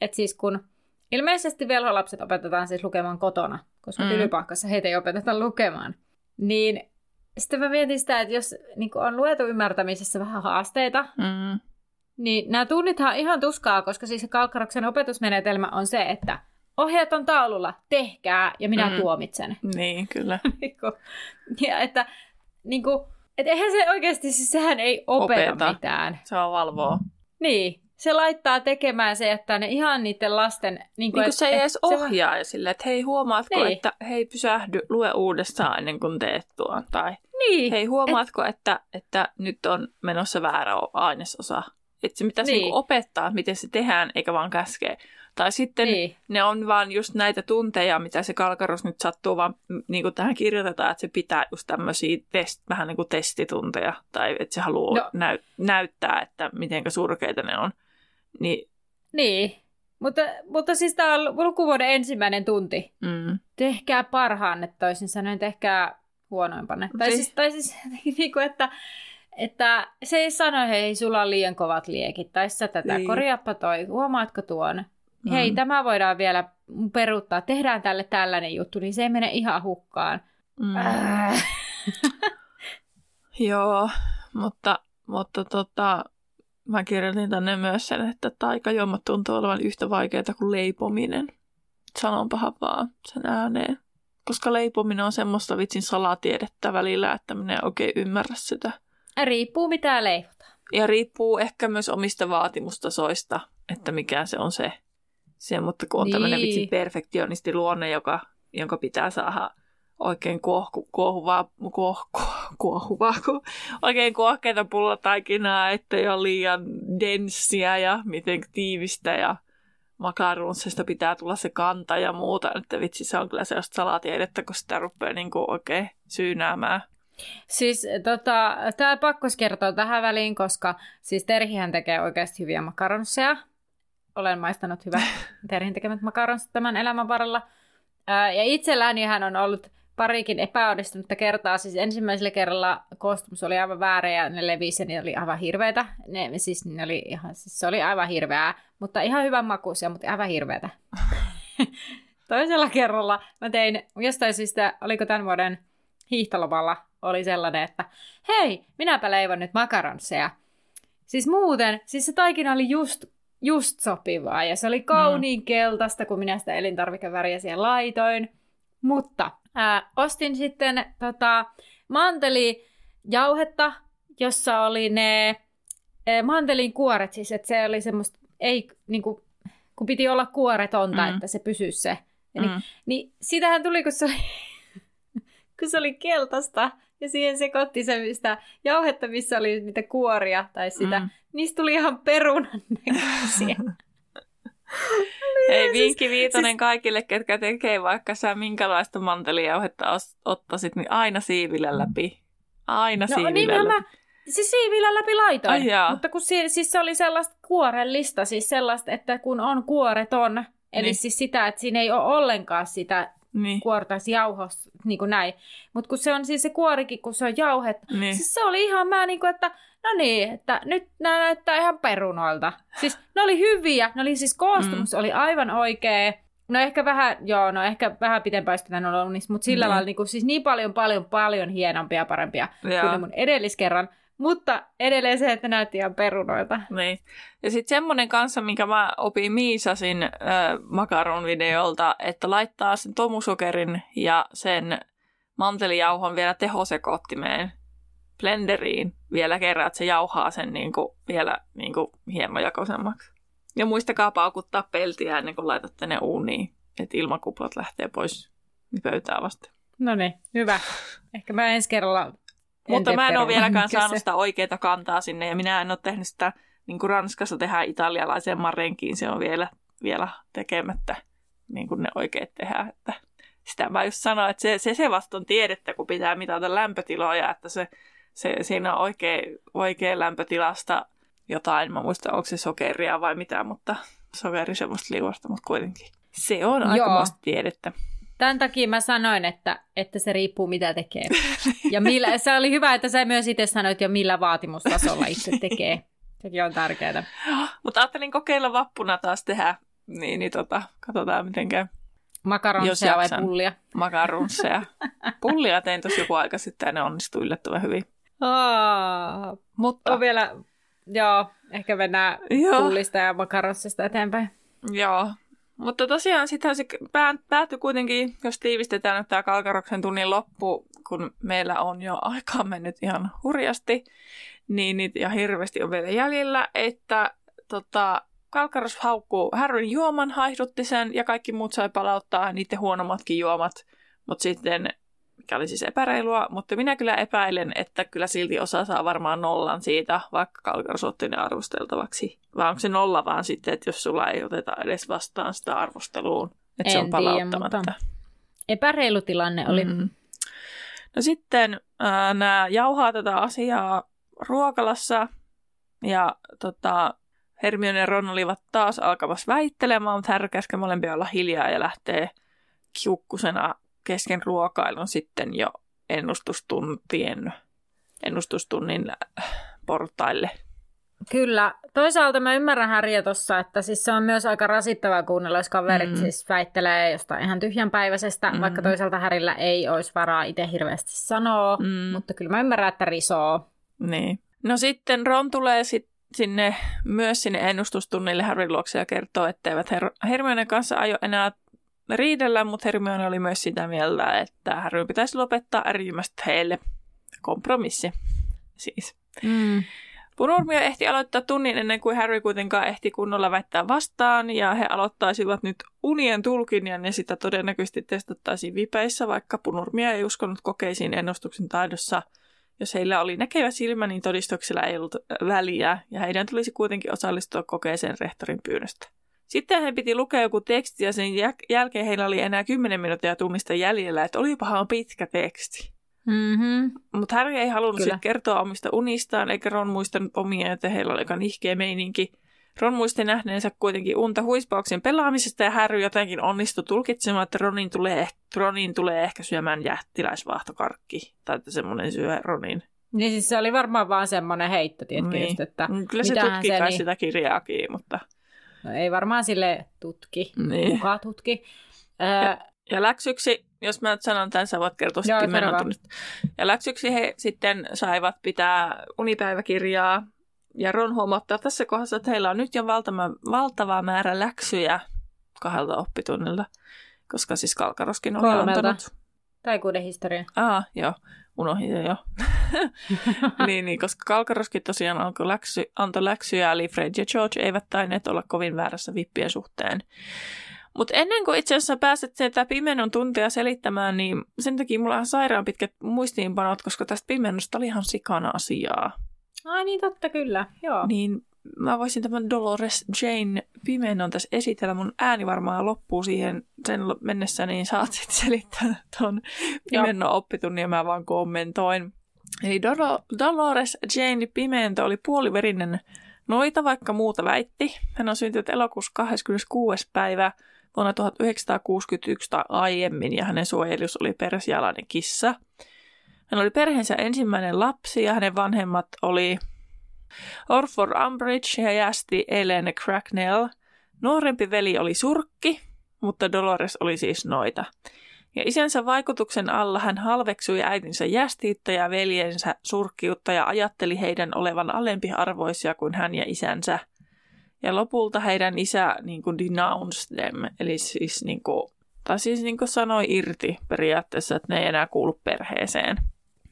että siis kun ilmeisesti velholapset opetetaan siis lukemaan kotona, koska mm. tylypahkassa heitä ei opeteta lukemaan, niin sitten mä mietin sitä, että jos niin on luetu ymmärtämisessä vähän haasteita, mm. Niin nämä tunnithan on ihan tuskaa, koska siis se Kalkkaroksen opetusmenetelmä on se, että ohjeet on taululla, tehkää ja minä mm. tuomitsen.
Niin, kyllä. [laughs]
Niinku, ja että niin kuin, että eihän se oikeasti, siis sehän ei opeta, opeta. mitään.
Se on valvoa.
Niin, se laittaa tekemään se, että ne ihan niiden lasten... Niin kuin,
niin kuin et, se ei edes ohjaa se... sille, että hei huomaatko, niin. että hei pysähdy, lue uudestaan ennen kuin teet tuon. Tai niin. hei huomaatko, et... että, että nyt on menossa väärä ainesosa. Että se pitäisi niin. niin opettaa, miten se tehdään, eikä vaan käskee. Tai sitten niin. ne on vaan just näitä tunteja, mitä se kalkarus nyt sattuu, vaan niin kuin tähän kirjoitetaan, että se pitää just tämmöisiä test, vähän niin kuin testitunteja, tai että se haluaa no. näy, näyttää, että miten surkeita ne on. Niin,
niin. Mutta, mutta siis tämä on lukuvuoden ensimmäinen tunti. Mm. Tehkää parhaanne toisin sanoen, tehkää huonoimpanne. Tai siis, tai siis [laughs] niin kuin, että, että se ei sano, hei, sulla on liian kovat liekit, tai sä tätä, niin. korjaappa toi, huomaatko tuon? hei, mm. tämä voidaan vielä peruuttaa, tehdään tälle tällainen juttu, niin se ei mene ihan hukkaan. Mm. Äh. [laughs]
Joo, mutta, mutta tota, mä kirjoitin tänne myös sen, että taikajuomat tuntuu olevan yhtä vaikeaa kuin leipominen. Sanonpahan vaan sen ääneen. Koska leipominen on semmoista vitsin salatiedettä välillä, että minä en oikein ymmärrä sitä.
Riippuu mitä leivotaan.
Ja riippuu ehkä myös omista vaatimustasoista, että mikä se on se. se mutta kun on niin. tämmöinen vitsin perfektionisti luonne, joka, jonka pitää saada oikein kuohku, kuohuvaa, kuoh, kuohuvaa, ku, oikein kuohkeita pullataikinaa, ettei ole liian denssiä ja miten tiivistä ja makaronseista pitää tulla se kanta ja muuta. Että vitsi, se on kyllä sellaista salatiedettä, kun sitä rupeaa niin kuin oikein syynäämään.
Siis tota, tämä pakko kertoa tähän väliin, koska siis Terhihän tekee oikeasti hyviä makaronseja. Olen maistanut hyvät [laughs] Terhin tekemät makaronsit tämän elämän varrella. ja itselläni hän on ollut parikin epäonnistunutta kertaa. Siis ensimmäisellä kerralla koostumus oli aivan väärä ja ne levisi ja ne oli aivan hirveitä. Ne, siis, ne oli ihan, siis se oli aivan hirveää, mutta ihan hyvän makuisia, mutta aivan hirveitä. [laughs] Toisella kerralla mä tein jostain syystä, oliko tämän vuoden hiihtolomalla, oli sellainen, että hei, minäpä leivon nyt makaronseja. Siis muuten, siis se taikina oli just, just sopivaa ja se oli kauniin mm. keltaista, kun minä sitä elintarvikeväriä siihen laitoin. Mutta ää, ostin sitten tota, mantelijauhetta, jossa oli ne ää, mantelin kuoret, siis että se oli semmoista, ei niinku, kun piti olla kuoretonta, mm. että se pysyisi se. Niin, mm. niin, niin sitähän tuli, kun se oli, [laughs] kun se oli keltaista, ja siihen sekoitti se mistä jauhetta, missä oli niitä kuoria tai sitä. Mm. Niistä tuli ihan perunan näköisiä. [laughs]
Hei, vinkki viitonen siis... kaikille, ketkä tekee vaikka sä minkälaista mantelijauhetta ottaisit, niin aina siivillä läpi. Aina no, siivillä niin, läpi. Mä,
se siivillä läpi laitoin, Ai mutta kun si- siis se oli sellaista kuorellista, siis sellaista, että kun on kuoreton, eli niin. siis sitä, että siinä ei ole ollenkaan sitä niin. kuortaisi jauhos, niin kuin näin. Mutta kun se on siis se kuorikin, kun se on jauhet, niin. siis se oli ihan mä niin kuin, että no niin, että nyt nämä näyttää ihan perunoilta. Siis ne oli hyviä, ne oli siis koostumus mm. oli aivan oikea. No ehkä vähän, joo, no ehkä vähän pitempään sitten on ollut mutta sillä mm. lailla niin kuin, siis niin paljon, paljon, paljon hienompia ja parempia joo. kuin mun edelliskerran. Mutta edelleen se, että näytti ihan perunoilta.
Niin. Ja sitten semmoinen kanssa, minkä mä opin Miisasin äh, makaron-videolta, että laittaa sen tomusokerin ja sen mantelijauhon vielä tehosekoottimeen blenderiin vielä kerran, että se jauhaa sen niin kuin, vielä niin kuin hienojakoisemmaksi. Ja muistakaa paukuttaa peltiä ennen kuin laitatte ne uuniin, että ilmakuplat lähtee pois pöytää vasta.
No niin, hyvä. Ehkä mä ensi kerralla
mutta mä en ole vieläkään saanut sitä oikeaa kantaa sinne, ja minä en ole tehnyt sitä, niin kuin Ranskassa tehdään italialaiseen marenkiin, se on vielä, vielä tekemättä, niin kuin ne oikeat tehdään. Että sitä mä just sanoin, että se, se, se vasta on tiedettä, kun pitää mitata lämpötiloja, että se, se, siinä on oikea, oikea lämpötilasta jotain, mä muista, onko se sokeria vai mitä, mutta sokeri semmoista liuosta, mutta kuitenkin. Se on aika tiedettä.
Tämän takia mä sanoin, että, että se riippuu mitä tekee. [laughs] Ja millä, se oli hyvä, että sä myös itse sanoit jo millä vaatimustasolla itse tekee. Sekin on tärkeää.
Mutta ajattelin kokeilla vappuna taas tehdä, niin, niin tota, katsotaan miten käy.
Makaronseja vai pullia?
Makaronseja. [laughs] Pullia tein tosi joku aika sitten ja ne onnistui yllättävän hyvin.
Aa, Mutta... On vielä, joo, ehkä mennään joo. pullista ja makaronsista eteenpäin.
Joo, mutta tosiaan sitten se päättyi kuitenkin, jos tiivistetään nyt tämä Kalkaroksen tunnin loppu, kun meillä on jo aikaa mennyt ihan hurjasti, niin ja hirveästi on vielä jäljellä, että tota, Kalkaros haukkuu Harryn juoman, haihdutti sen ja kaikki muut sai palauttaa niiden huonommatkin juomat, mutta sitten mikä oli siis epäreilua, mutta minä kyllä epäilen, että kyllä silti osa saa varmaan nollan siitä, vaikka Kalkaros otti ne arvosteltavaksi. Vai onko se nolla vaan sitten, että jos sulla ei oteta edes vastaan sitä arvosteluun, että en se on palauttamatta. Tiedä,
epäreilu tilanne oli. Mm.
No sitten äh, nämä jauhaa tätä asiaa ruokalassa ja tota, Hermione ja Ron olivat taas alkamassa väittelemään, mutta käskee molempia olla hiljaa ja lähtee kiukkusena kesken ruokailun sitten jo ennustustuntien, ennustustunnin portaille.
Kyllä. Toisaalta mä ymmärrän Harja tossa, että siis se on myös aika rasittavaa kuunnella, jos kaverit mm. siis väittelee jostain ihan tyhjänpäiväisestä, mm. vaikka toisaalta Härillä ei olisi varaa itse hirveästi sanoa, mm. mutta kyllä mä ymmärrän, että risoo.
Niin. No sitten Ron tulee sit sinne, myös sinne ennustustunnille Harryn luokse ja kertoo, etteivät Her- Hermione kanssa aio enää riidellä, mutta Hermione oli myös sitä mieltä, että Harry pitäisi lopettaa ärjymästä heille. Kompromissi siis. Mm. Punurmio ehti aloittaa tunnin ennen kuin Harry kuitenkaan ehti kunnolla väittää vastaan, ja he aloittaisivat nyt unien tulkin, ja ne sitä todennäköisesti testattaisiin vipeissä, vaikka Punurmia ei uskonut kokeisiin ennustuksen taidossa. Jos heillä oli näkevä silmä, niin todistuksella ei ollut väliä, ja heidän tulisi kuitenkin osallistua kokeeseen rehtorin pyynnöstä. Sitten he piti lukea joku teksti, ja sen jälkeen heillä oli enää 10 minuuttia tunnista jäljellä, että olipahan pitkä teksti. Mm-hmm. Mutta Harry ei halunnut sit kertoa omista unistaan, eikä Ron muistanut omia, että heillä oli aika nihkeä meininki. Ron muisti nähneensä kuitenkin unta huispauksen pelaamisesta ja Harry jotenkin onnistui tulkitsemaan, että Ronin tulee, Ronin tulee ehkä syömään jättiläisvaahtokarkki. Tai että semmoinen syö Ronin.
Niin siis se oli varmaan vaan semmoinen heitto, tiedätkö, niin. just, että
Kyllä se tutki se, niin... sitä kirjaakin, mutta...
No ei varmaan sille tutki. Niin. Kuka tutki.
Ja, ja läksyksi jos mä sanon tämän, sä voit kertoa Joo, sitten Ja läksyksi he sitten saivat pitää unipäiväkirjaa. Ja Ron huomauttaa tässä kohdassa, että heillä on nyt jo valtava, valtava määrä läksyjä kahdelta oppitunnilta, koska siis Kalkaroskin oli Kolmelta. antanut.
Taikuuden historia.
Ah, joo. Unohdin jo. [laughs] niin, niin, koska Kalkaroskin tosiaan alkoi läksy, antoi läksyjä, eli Fred ja George eivät tainneet olla kovin väärässä vippien suhteen. Mutta ennen kuin itse asiassa pääset sieltä pimenon tuntia selittämään, niin sen takia mulla on sairaan pitkät muistiinpanot, koska tästä pimennosta oli ihan sikana asiaa.
Ai niin, totta kyllä, joo.
Niin mä voisin tämän Dolores Jane pimennon tässä esitellä. Mun ääni varmaan loppuu siihen sen mennessä, niin saat sitten selittää tuon pimennon oppitunnin ja mä vaan kommentoin. Eli Dolo- Dolores Jane Pimento oli puoliverinen noita, vaikka muuta väitti. Hän on syntynyt elokuussa 26. päivä vuonna 1961 tai aiemmin ja hänen suojelus oli persialainen kissa. Hän oli perheensä ensimmäinen lapsi ja hänen vanhemmat oli Orford Umbridge ja jästi Ellen Cracknell. Nuorempi veli oli surkki, mutta Dolores oli siis noita. Ja isänsä vaikutuksen alla hän halveksui äitinsä jästiittä ja veljensä surkkiutta ja ajatteli heidän olevan alempiarvoisia kuin hän ja isänsä – ja lopulta heidän isä niin kuin denounced them, eli siis, niin kuin, tai siis niin kuin sanoi irti periaatteessa, että ne ei enää kuulu perheeseen.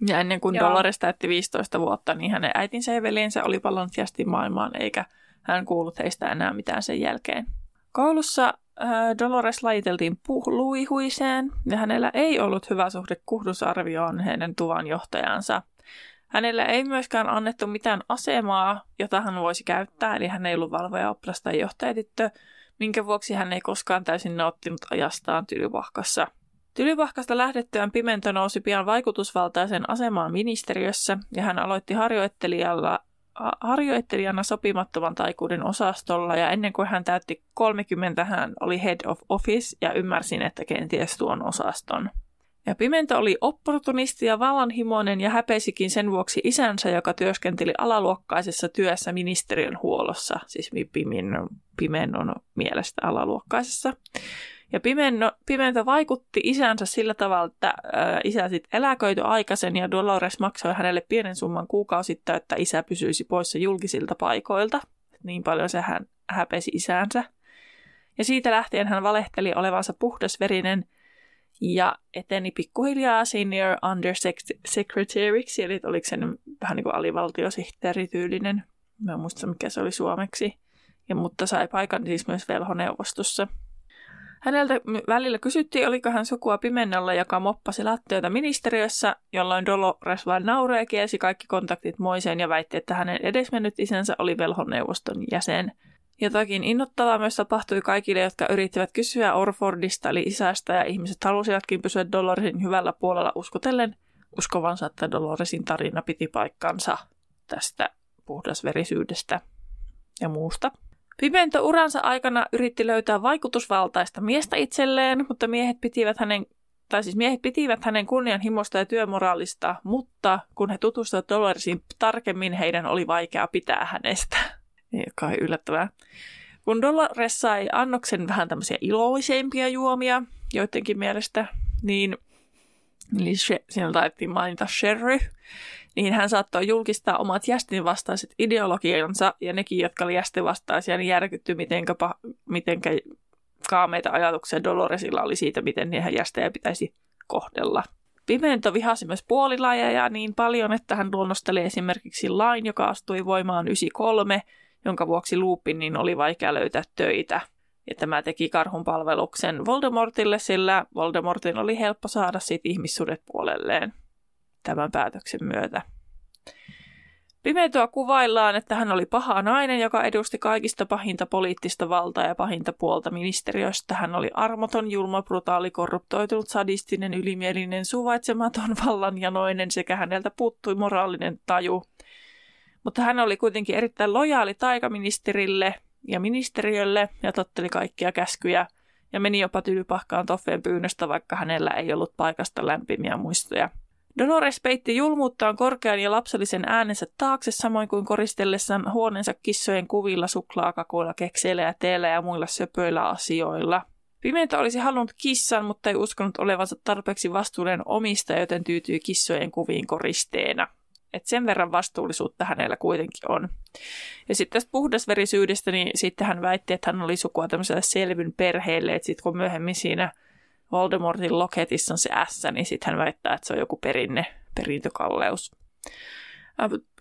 Ja ennen kuin Joo. Dolores täytti 15 vuotta, niin hänen äitinsä ja veljensä oli palannut jästi maailmaan, eikä hän kuullut heistä enää mitään sen jälkeen. Koulussa äh, Dolores laiteltiin luihuiseen, ja hänellä ei ollut hyvä suhde kuhdusarvioon heidän tuvan johtajansa. Hänellä ei myöskään annettu mitään asemaa, jota hän voisi käyttää, eli hän ei ollut valvoja oppilas tai johtajatyttö, minkä vuoksi hän ei koskaan täysin nauttinut ajastaan Tylyvahkassa. Tylyvahkasta lähdettyään Pimento nousi pian vaikutusvaltaisen asemaan ministeriössä ja hän aloitti harjoittelijalla harjoittelijana sopimattoman taikuuden osastolla ja ennen kuin hän täytti 30, hän oli head of office ja ymmärsin, että kenties tuon osaston. Ja Pimento oli opportunisti ja vallanhimoinen ja häpeisikin sen vuoksi isänsä, joka työskenteli alaluokkaisessa työssä ministeriön huollossa, siis Pimennon, Pimennon mielestä alaluokkaisessa. Ja Pimento, Pimento vaikutti isänsä sillä tavalla, että isä sitten eläköityi aikaisen ja Dolores maksoi hänelle pienen summan kuukausittain, että isä pysyisi poissa julkisilta paikoilta. Niin paljon se hän häpesi isänsä. Ja siitä lähtien hän valehteli olevansa puhdasverinen – ja eteni pikkuhiljaa senior undersecretaryksi, eli oliko se vähän niin kuin alivaltiosihteerityylinen. Mä en muista, mikä se oli suomeksi. Ja, mutta sai paikan siis myös velhoneuvostossa. Häneltä välillä kysyttiin, oliko hän sukua Pimennolla, joka moppasi lattioita ministeriössä, jolloin Dolores vain nauroi ja kielsi kaikki kontaktit moiseen ja väitti, että hänen edesmennyt isänsä oli velhoneuvoston jäsen – Jotakin innottavaa myös tapahtui kaikille, jotka yrittivät kysyä Orfordista eli isästä ja ihmiset halusivatkin pysyä Doloresin hyvällä puolella uskotellen uskovansa, että Doloresin tarina piti paikkansa tästä puhdasverisyydestä ja muusta. Pimento uransa aikana yritti löytää vaikutusvaltaista miestä itselleen, mutta miehet pitivät hänen tai siis miehet pitivät hänen kunnianhimosta ja työmoraalista, mutta kun he tutustuivat Doloresiin tarkemmin, heidän oli vaikea pitää hänestä. Joka on yllättävää. Kun Dolores sai annoksen vähän tämmöisiä iloisempia juomia, joidenkin mielestä, niin eli siinä taidettiin mainita sherry, niin hän saattoi julkistaa omat jästinvastaiset ideologiansa, ja nekin, jotka oli jästinvastaisia, niin järkytty, mitenkä, mitenkä kaameita ajatuksia Doloresilla oli siitä, miten niihin jästejä pitäisi kohdella. Pimento vihasi myös puolilajeja niin paljon, että hän luonnosteli esimerkiksi lain, joka astui voimaan 93, jonka vuoksi Lupin niin oli vaikea löytää töitä. Ja tämä teki karhun palveluksen Voldemortille, sillä Voldemortin oli helppo saada siitä ihmissuudet puolelleen tämän päätöksen myötä. Pimetoa kuvaillaan, että hän oli paha nainen, joka edusti kaikista pahinta poliittista valtaa ja pahinta puolta ministeriöstä. Hän oli armoton, julma, brutaali, korruptoitunut, sadistinen, ylimielinen, suvaitsematon, vallanjanoinen sekä häneltä puuttui moraalinen taju. Mutta hän oli kuitenkin erittäin lojaali taikaministerille ja ministeriölle ja totteli kaikkia käskyjä ja meni jopa tylypahkaan Toffeen pyynnöstä, vaikka hänellä ei ollut paikasta lämpimiä muistoja – Dolores peitti julmuuttaan korkean ja lapsellisen äänensä taakse, samoin kuin koristellessaan huoneensa kissojen kuvilla, suklaakakuilla, kekseillä ja teillä ja muilla söpöillä asioilla. Pimento olisi halunnut kissan, mutta ei uskonut olevansa tarpeeksi vastuullinen omista, joten tyytyi kissojen kuviin koristeena. Et sen verran vastuullisuutta hänellä kuitenkin on. Ja sitten tästä puhdasverisyydestä, niin sitten hän väitti, että hän oli sukua tämmöiselle selvyn perheelle, että sitten kun myöhemmin siinä Voldemortin loketissa on se S, niin sitten hän väittää, että se on joku perinne, perintökalleus.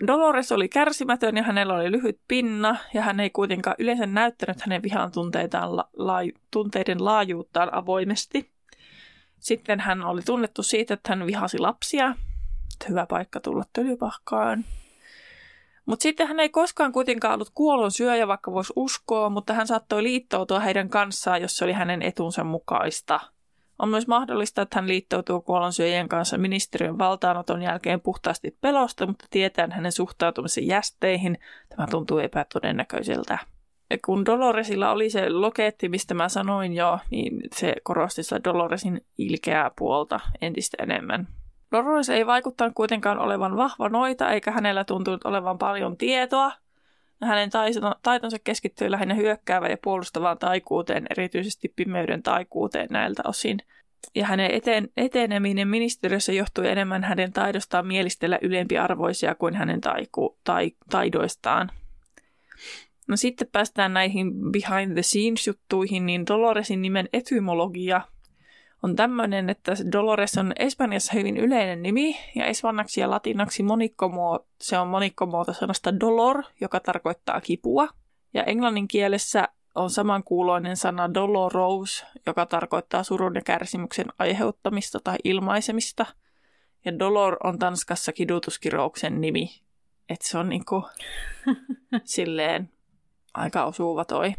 Dolores oli kärsimätön ja hänellä oli lyhyt pinna ja hän ei kuitenkaan yleensä näyttänyt hänen vihan tunteitaan la- tunteiden laajuuttaan avoimesti. Sitten hän oli tunnettu siitä, että hän vihasi lapsia. Hyvä paikka tulla tölypahkaan. Mutta sitten hän ei koskaan kuitenkaan ollut kuollon syöjä, vaikka voisi uskoa, mutta hän saattoi liittoutua heidän kanssaan, jos se oli hänen etunsa mukaista – on myös mahdollista, että hän liittoutuu kuolonsyöjien kanssa ministeriön valtaanoton jälkeen puhtaasti pelosta, mutta tietäen hänen suhtautumisen jästeihin, tämä tuntuu epätodennäköiseltä. Ja kun Doloresilla oli se loketti, mistä mä sanoin jo, niin se korosti sitä Doloresin ilkeää puolta entistä enemmän. Dolores ei vaikuttanut kuitenkaan olevan vahva noita, eikä hänellä tuntunut olevan paljon tietoa. Hänen taitonsa keskittyi lähinnä hyökkäävään ja puolustavaan taikuuteen, erityisesti pimeyden taikuuteen näiltä osin. Ja hänen eteen, eteneminen ministeriössä johtui enemmän hänen taidostaan mielistellä ylempiarvoisia kuin hänen taiku, tai, taidoistaan. No sitten päästään näihin behind the scenes juttuihin, niin Doloresin nimen etymologia on tämmöinen, että Dolores on Espanjassa hyvin yleinen nimi ja espanjaksi ja latinaksi monikkomuoto, se on monikkomuoto sanasta dolor, joka tarkoittaa kipua. Ja englannin kielessä on samankuuloinen sana dolorous, joka tarkoittaa surun ja kärsimyksen aiheuttamista tai ilmaisemista. Ja dolor on Tanskassa kidutuskirouksen nimi. Että se on niinku [laughs] silleen aika osuva toi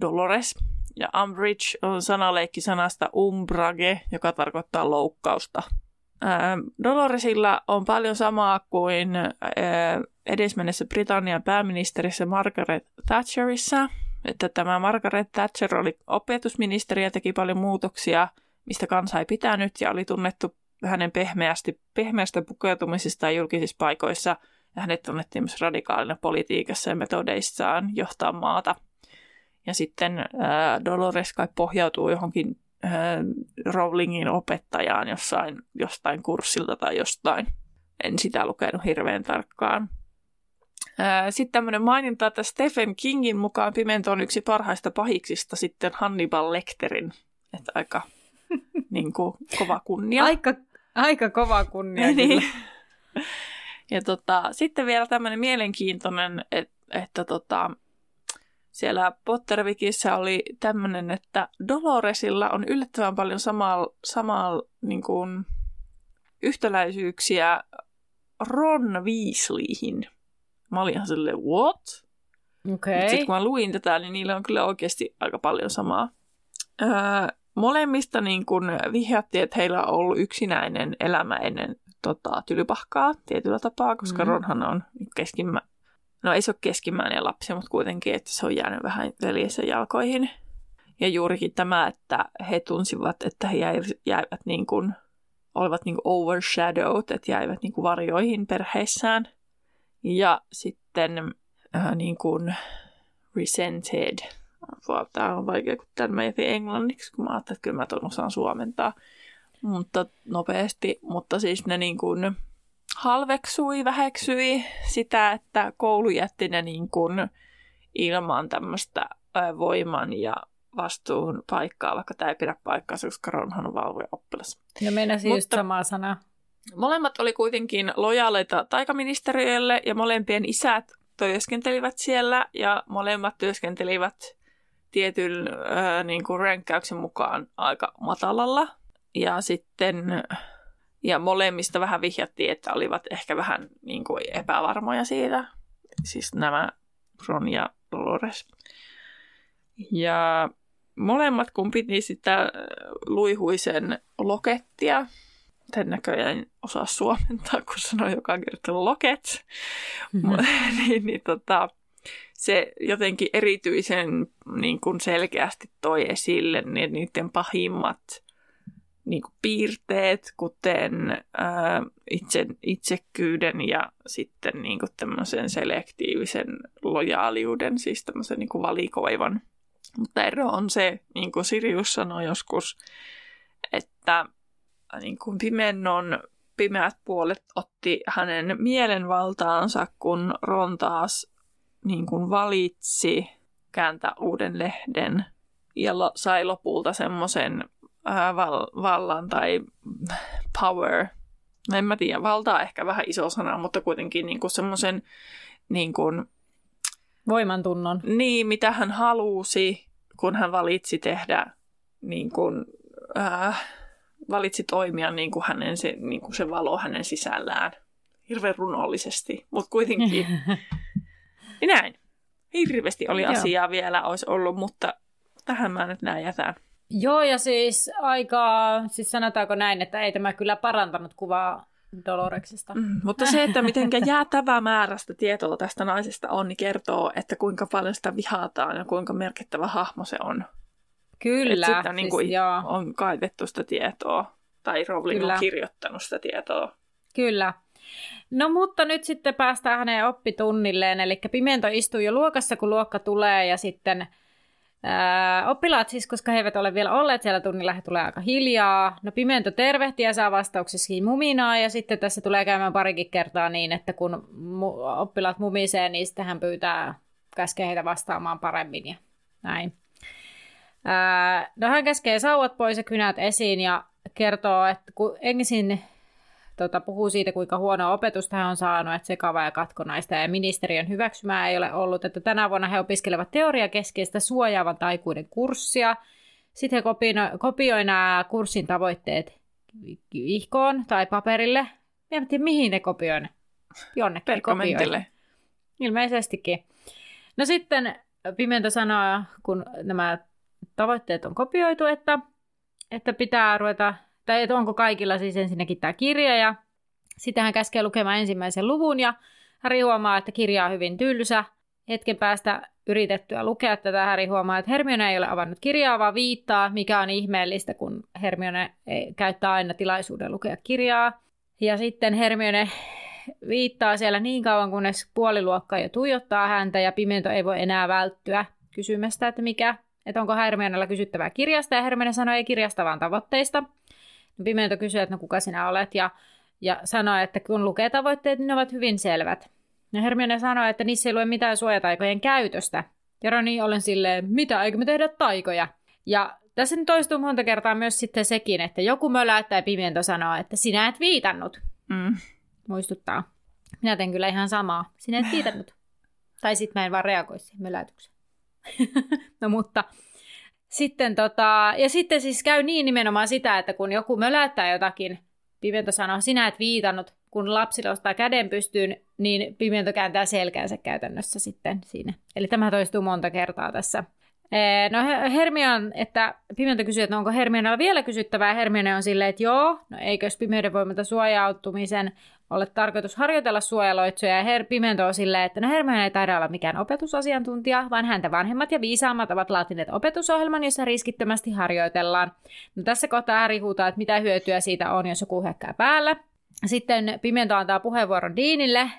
Dolores. Ja Umbridge on sanaleikki sanasta umbrage, joka tarkoittaa loukkausta. Ää, Doloresilla on paljon samaa kuin ää, edesmennessä Britannian pääministerissä Margaret Thatcherissa. Että tämä Margaret Thatcher oli opetusministeri ja teki paljon muutoksia, mistä kansa ei pitänyt ja oli tunnettu hänen pehmeästi, pehmeästä pukeutumisesta julkisissa paikoissa ja hänet tunnettiin myös radikaalina politiikassa ja metodeissaan johtaa maata – ja sitten äh, Dolores kai pohjautuu johonkin äh, Rowlingin opettajaan jossain, jostain kurssilta tai jostain. En sitä lukenut hirveän tarkkaan. Sitten tämmöinen maininta, että Stephen Kingin mukaan Pimento on yksi parhaista pahiksista sitten Hannibal Lecterin. Että aika [laughs] niin kuin, kova kunnia.
Aika, aika kova kunnia [laughs] niin.
Ja tota, sitten vielä tämmöinen mielenkiintoinen, että, että tota, siellä Pottervikissä oli tämmöinen, että Doloresilla on yllättävän paljon samaa, samaa niin kuin, yhtäläisyyksiä Ron Weasleyhin. Mä olin ihan silleen, what?
Okay.
Sitten kun mä luin tätä, niin niillä on kyllä oikeasti aika paljon samaa. Öö, molemmista niin kun vihjattiin, että heillä on ollut yksinäinen elämä ennen tota, tylypahkaa tietyllä tapaa, koska mm-hmm. Ronhan on keskimmä, no ei se ole keskimmäinen lapsi, mutta kuitenkin, että se on jäänyt vähän veljensä jalkoihin. Ja juurikin tämä, että he tunsivat, että he jäivät niin kuin, olivat niin kuin overshadowed, että jäivät niin kuin varjoihin perheissään. Ja sitten äh, niin kuin resented. Tämä on vaikea, kun tämän mä englanniksi, kun mä ajattelin, että kyllä mä tuon osaan suomentaa mutta nopeasti. Mutta siis ne niin kuin halveksui, väheksyi sitä, että koulu jätti ne niin kuin ilman tämmöistä voiman ja vastuun paikkaa, vaikka tämä ei pidä paikkaa, koska Ronhan on valvoja oppilas.
Ja meinasi Mutta just samaa sanaa.
Molemmat oli kuitenkin lojaaleita taikaministeriölle ja molempien isät työskentelivät siellä ja molemmat työskentelivät tietyn äh, niin kuin ränkkäyksen mukaan aika matalalla. Ja sitten ja molemmista vähän vihjattiin, että olivat ehkä vähän niin kuin epävarmoja siitä. Siis nämä Ron ja Dolores. Ja molemmat, kun piti sitä luihuisen lokettia, en näköjään osaa suomentaa, kun sanoi joka kerta loket, mm-hmm. [laughs] niin, niin tota, se jotenkin erityisen niin kuin selkeästi toi esille niin niiden pahimmat niin kuin piirteet, kuten ää, itse, itsekyyden ja sitten niin kuin tämmöisen selektiivisen lojaaliuden, siis tämmöisen niin kuin valikoivan. Mutta ero on se, niin kuin Sirius sanoi joskus, että niin kuin pimennon pimeät puolet otti hänen mielenvaltaansa, kun Ron taas niin kuin valitsi kääntää uuden lehden ja sai lopulta semmoisen ää, val- vallan tai power. En mä tiedä, valtaa ehkä vähän iso sana, mutta kuitenkin niin kuin semmoisen niin kuin,
voimantunnon.
Niin, mitä hän halusi, kun hän valitsi tehdä, niin kuin, ää, valitsi toimia niin kuin hänen se, niin kuin se valo hänen sisällään. Hirveän runollisesti, mutta kuitenkin. niin [laughs] näin. Hirveästi oli asiaa vielä, olisi ollut, mutta tähän mä nyt näin jätän.
Joo, ja siis aika, siis sanotaanko näin, että ei tämä kyllä parantanut kuvaa Doloreksista. Mm,
mutta se, että miten [laughs] jäätävää määrästä tietoa tästä naisesta on, niin kertoo, että kuinka paljon sitä vihataan ja kuinka merkittävä hahmo se on.
Kyllä.
Että sitten niin kuin siis, on kaivettu sitä tietoa, tai Rowling Kyllä. on kirjoittanut sitä tietoa.
Kyllä. No mutta nyt sitten päästään hänen oppitunnilleen, eli Pimento istuu jo luokassa, kun luokka tulee, ja sitten Öö, oppilaat siis, koska he eivät ole vielä olleet siellä tunnilla, he tulee aika hiljaa. No Pimento tervehtii ja saa vastauksessakin muminaa ja sitten tässä tulee käymään parikin kertaa niin, että kun mu- oppilaat mumisee, niin sitten hän pyytää, käskee heitä vastaamaan paremmin ja näin. Öö, no hän käskee sauvat pois ja kynät esiin ja kertoo, että kun ensin tota, puhuu siitä, kuinka huonoa opetusta hän on saanut, että sekavaa ja katkonaista ja ministeriön hyväksymää ei ole ollut. Että tänä vuonna he opiskelevat teoriakeskeistä suojaavan taikuuden kurssia. Sitten he kopio- kopioivat nämä kurssin tavoitteet vihkoon tai paperille. Mä en tiedä, mihin ne kopioivat. Jonnekin kopioivat. Ilmeisestikin. No sitten Pimento sanoo, kun nämä tavoitteet on kopioitu, että, että pitää ruveta tai että onko kaikilla siis ensinnäkin tämä kirja ja sitten hän käskee lukemaan ensimmäisen luvun ja Harry huomaa, että kirja on hyvin tylsä. Hetken päästä yritettyä lukea tätä Harry huomaa, että Hermione ei ole avannut kirjaa, vaan viittaa, mikä on ihmeellistä, kun Hermione käyttää aina tilaisuuden lukea kirjaa. Ja sitten Hermione viittaa siellä niin kauan, kunnes puoliluokka jo tuijottaa häntä ja Pimento ei voi enää välttyä kysymästä, että mikä, että onko Hermionella kysyttävää kirjasta ja Hermione sanoi ei kirjasta vaan tavoitteista. Pimento kysyy, että no kuka sinä olet, ja, ja sanoi, että kun lukee tavoitteet, niin ne ovat hyvin selvät. Ja Hermione sanoi, että niissä ei lue mitään suojataikojen käytöstä. Ja Roni olen silleen, mitä, eikö me tehdä taikoja? Ja tässä nyt toistuu monta kertaa myös sitten sekin, että joku möläyttää Pimento sanoo, että sinä et viitannut. Mm. Muistuttaa. Minä teen kyllä ihan samaa. Sinä et viitannut. tai sitten mä en vaan reagoi siihen möläytykseen. [laughs] no mutta sitten tota, ja sitten siis käy niin nimenomaan sitä, että kun joku möläyttää jotakin, Pimento sanoo, sinä et viitannut, kun lapsi nostaa käden pystyyn, niin Pimento kääntää selkäänsä käytännössä sitten siinä. Eli tämä toistuu monta kertaa tässä No Hermion, että Pimento kysyy, että no onko Hermionella vielä kysyttävää. Hermione on silleen, että joo, no eikös pimeyden voimalta suojautumisen ole tarkoitus harjoitella suojaloitsuja. Ja Her Pimento on silleen, että no Hermione ei taida olla mikään opetusasiantuntija, vaan häntä vanhemmat ja viisaammat ovat laatineet opetusohjelman, jossa riskittömästi harjoitellaan. No tässä kohtaa Harry huutaa, että mitä hyötyä siitä on, jos joku hyökkää päällä. Sitten Pimento antaa puheenvuoron Deanille,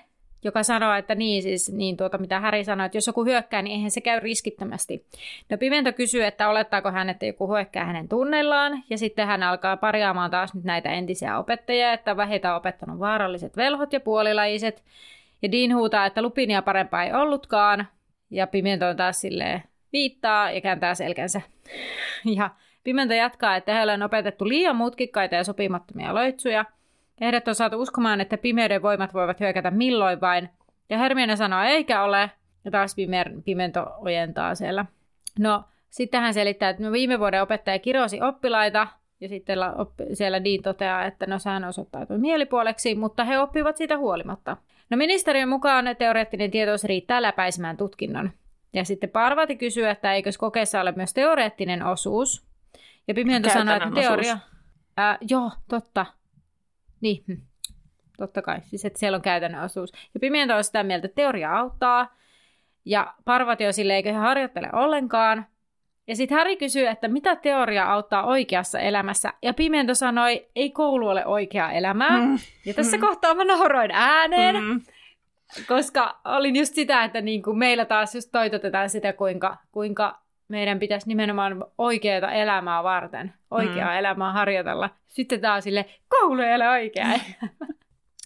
joka sanoo, että niin siis, niin tuota, mitä Häri sanoi, että jos joku hyökkää, niin eihän se käy riskittömästi. No Pimento kysyy, että olettaako hän, että joku hyökkää hänen tunneillaan, ja sitten hän alkaa parjaamaan taas nyt näitä entisiä opettajia, että heitä on opettanut vaaralliset velhot ja puolilajiset, ja Dean huutaa, että lupinia parempaa ei ollutkaan, ja Pimento on taas silleen viittaa ja kääntää selkänsä. Ja Pimento jatkaa, että heillä on opetettu liian mutkikkaita ja sopimattomia loitsuja – Heidät on saatu uskomaan, että pimeyden voimat voivat hyökätä milloin vain. Ja Hermione sanoo, eikä ole. Ja taas Pimento ojentaa siellä. No, sitten hän selittää, että no viime vuoden opettaja kirosi oppilaita, ja sitten siellä Dean toteaa, että no sehän osoittautui mielipuoleksi, mutta he oppivat siitä huolimatta. No ministeriön mukaan teoreettinen tietous riittää läpäisemään tutkinnon. Ja sitten Parvati kysyy, että eikös kokeessa ole myös teoreettinen osuus. Ja Pimento sanoo, että teoria... Ää, joo, totta. Niin, hm. totta kai. Siis että siellä on käytännön osuus. Ja Pimiento on sitä mieltä, että teoria auttaa. Ja Parvati on silleen, eikö he harjoittele ollenkaan. Ja sitten Häri kysyy, että mitä teoria auttaa oikeassa elämässä. Ja Pimiento sanoi, ei koulu ole oikea elämää. Mm. Ja tässä mm. kohtaa mä nauroin ääneen. Mm. Koska olin just sitä, että niin kuin meillä taas just toitotetaan sitä, kuinka, kuinka meidän pitäisi nimenomaan oikeaa elämää varten, oikeaa mm. elämää harjoitella. Sitten taas sille, koulu ei ole oikea [laughs]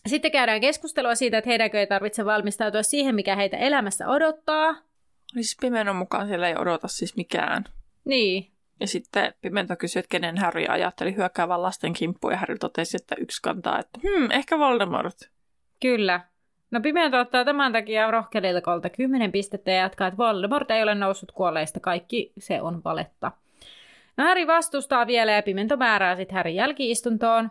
Sitten käydään keskustelua siitä, että heidänkö ei tarvitse valmistautua siihen, mikä heitä elämässä odottaa.
Siis Pimenon mukaan siellä ei odota siis mikään.
Niin.
Ja sitten Pimento kysyi, että kenen Harry ajatteli hyökkäävän lasten kimppuun, ja Harry totesi, että yksi kantaa, että hmm, ehkä Voldemort.
Kyllä. No Pimento ottaa tämän takia rohkelilkolta 10 pistettä ja jatkaa, että Voldemort ei ole noussut kuolleista, kaikki se on valetta. No Harry vastustaa vielä ja Pimento määrää sitten Harry jälkiistuntoon.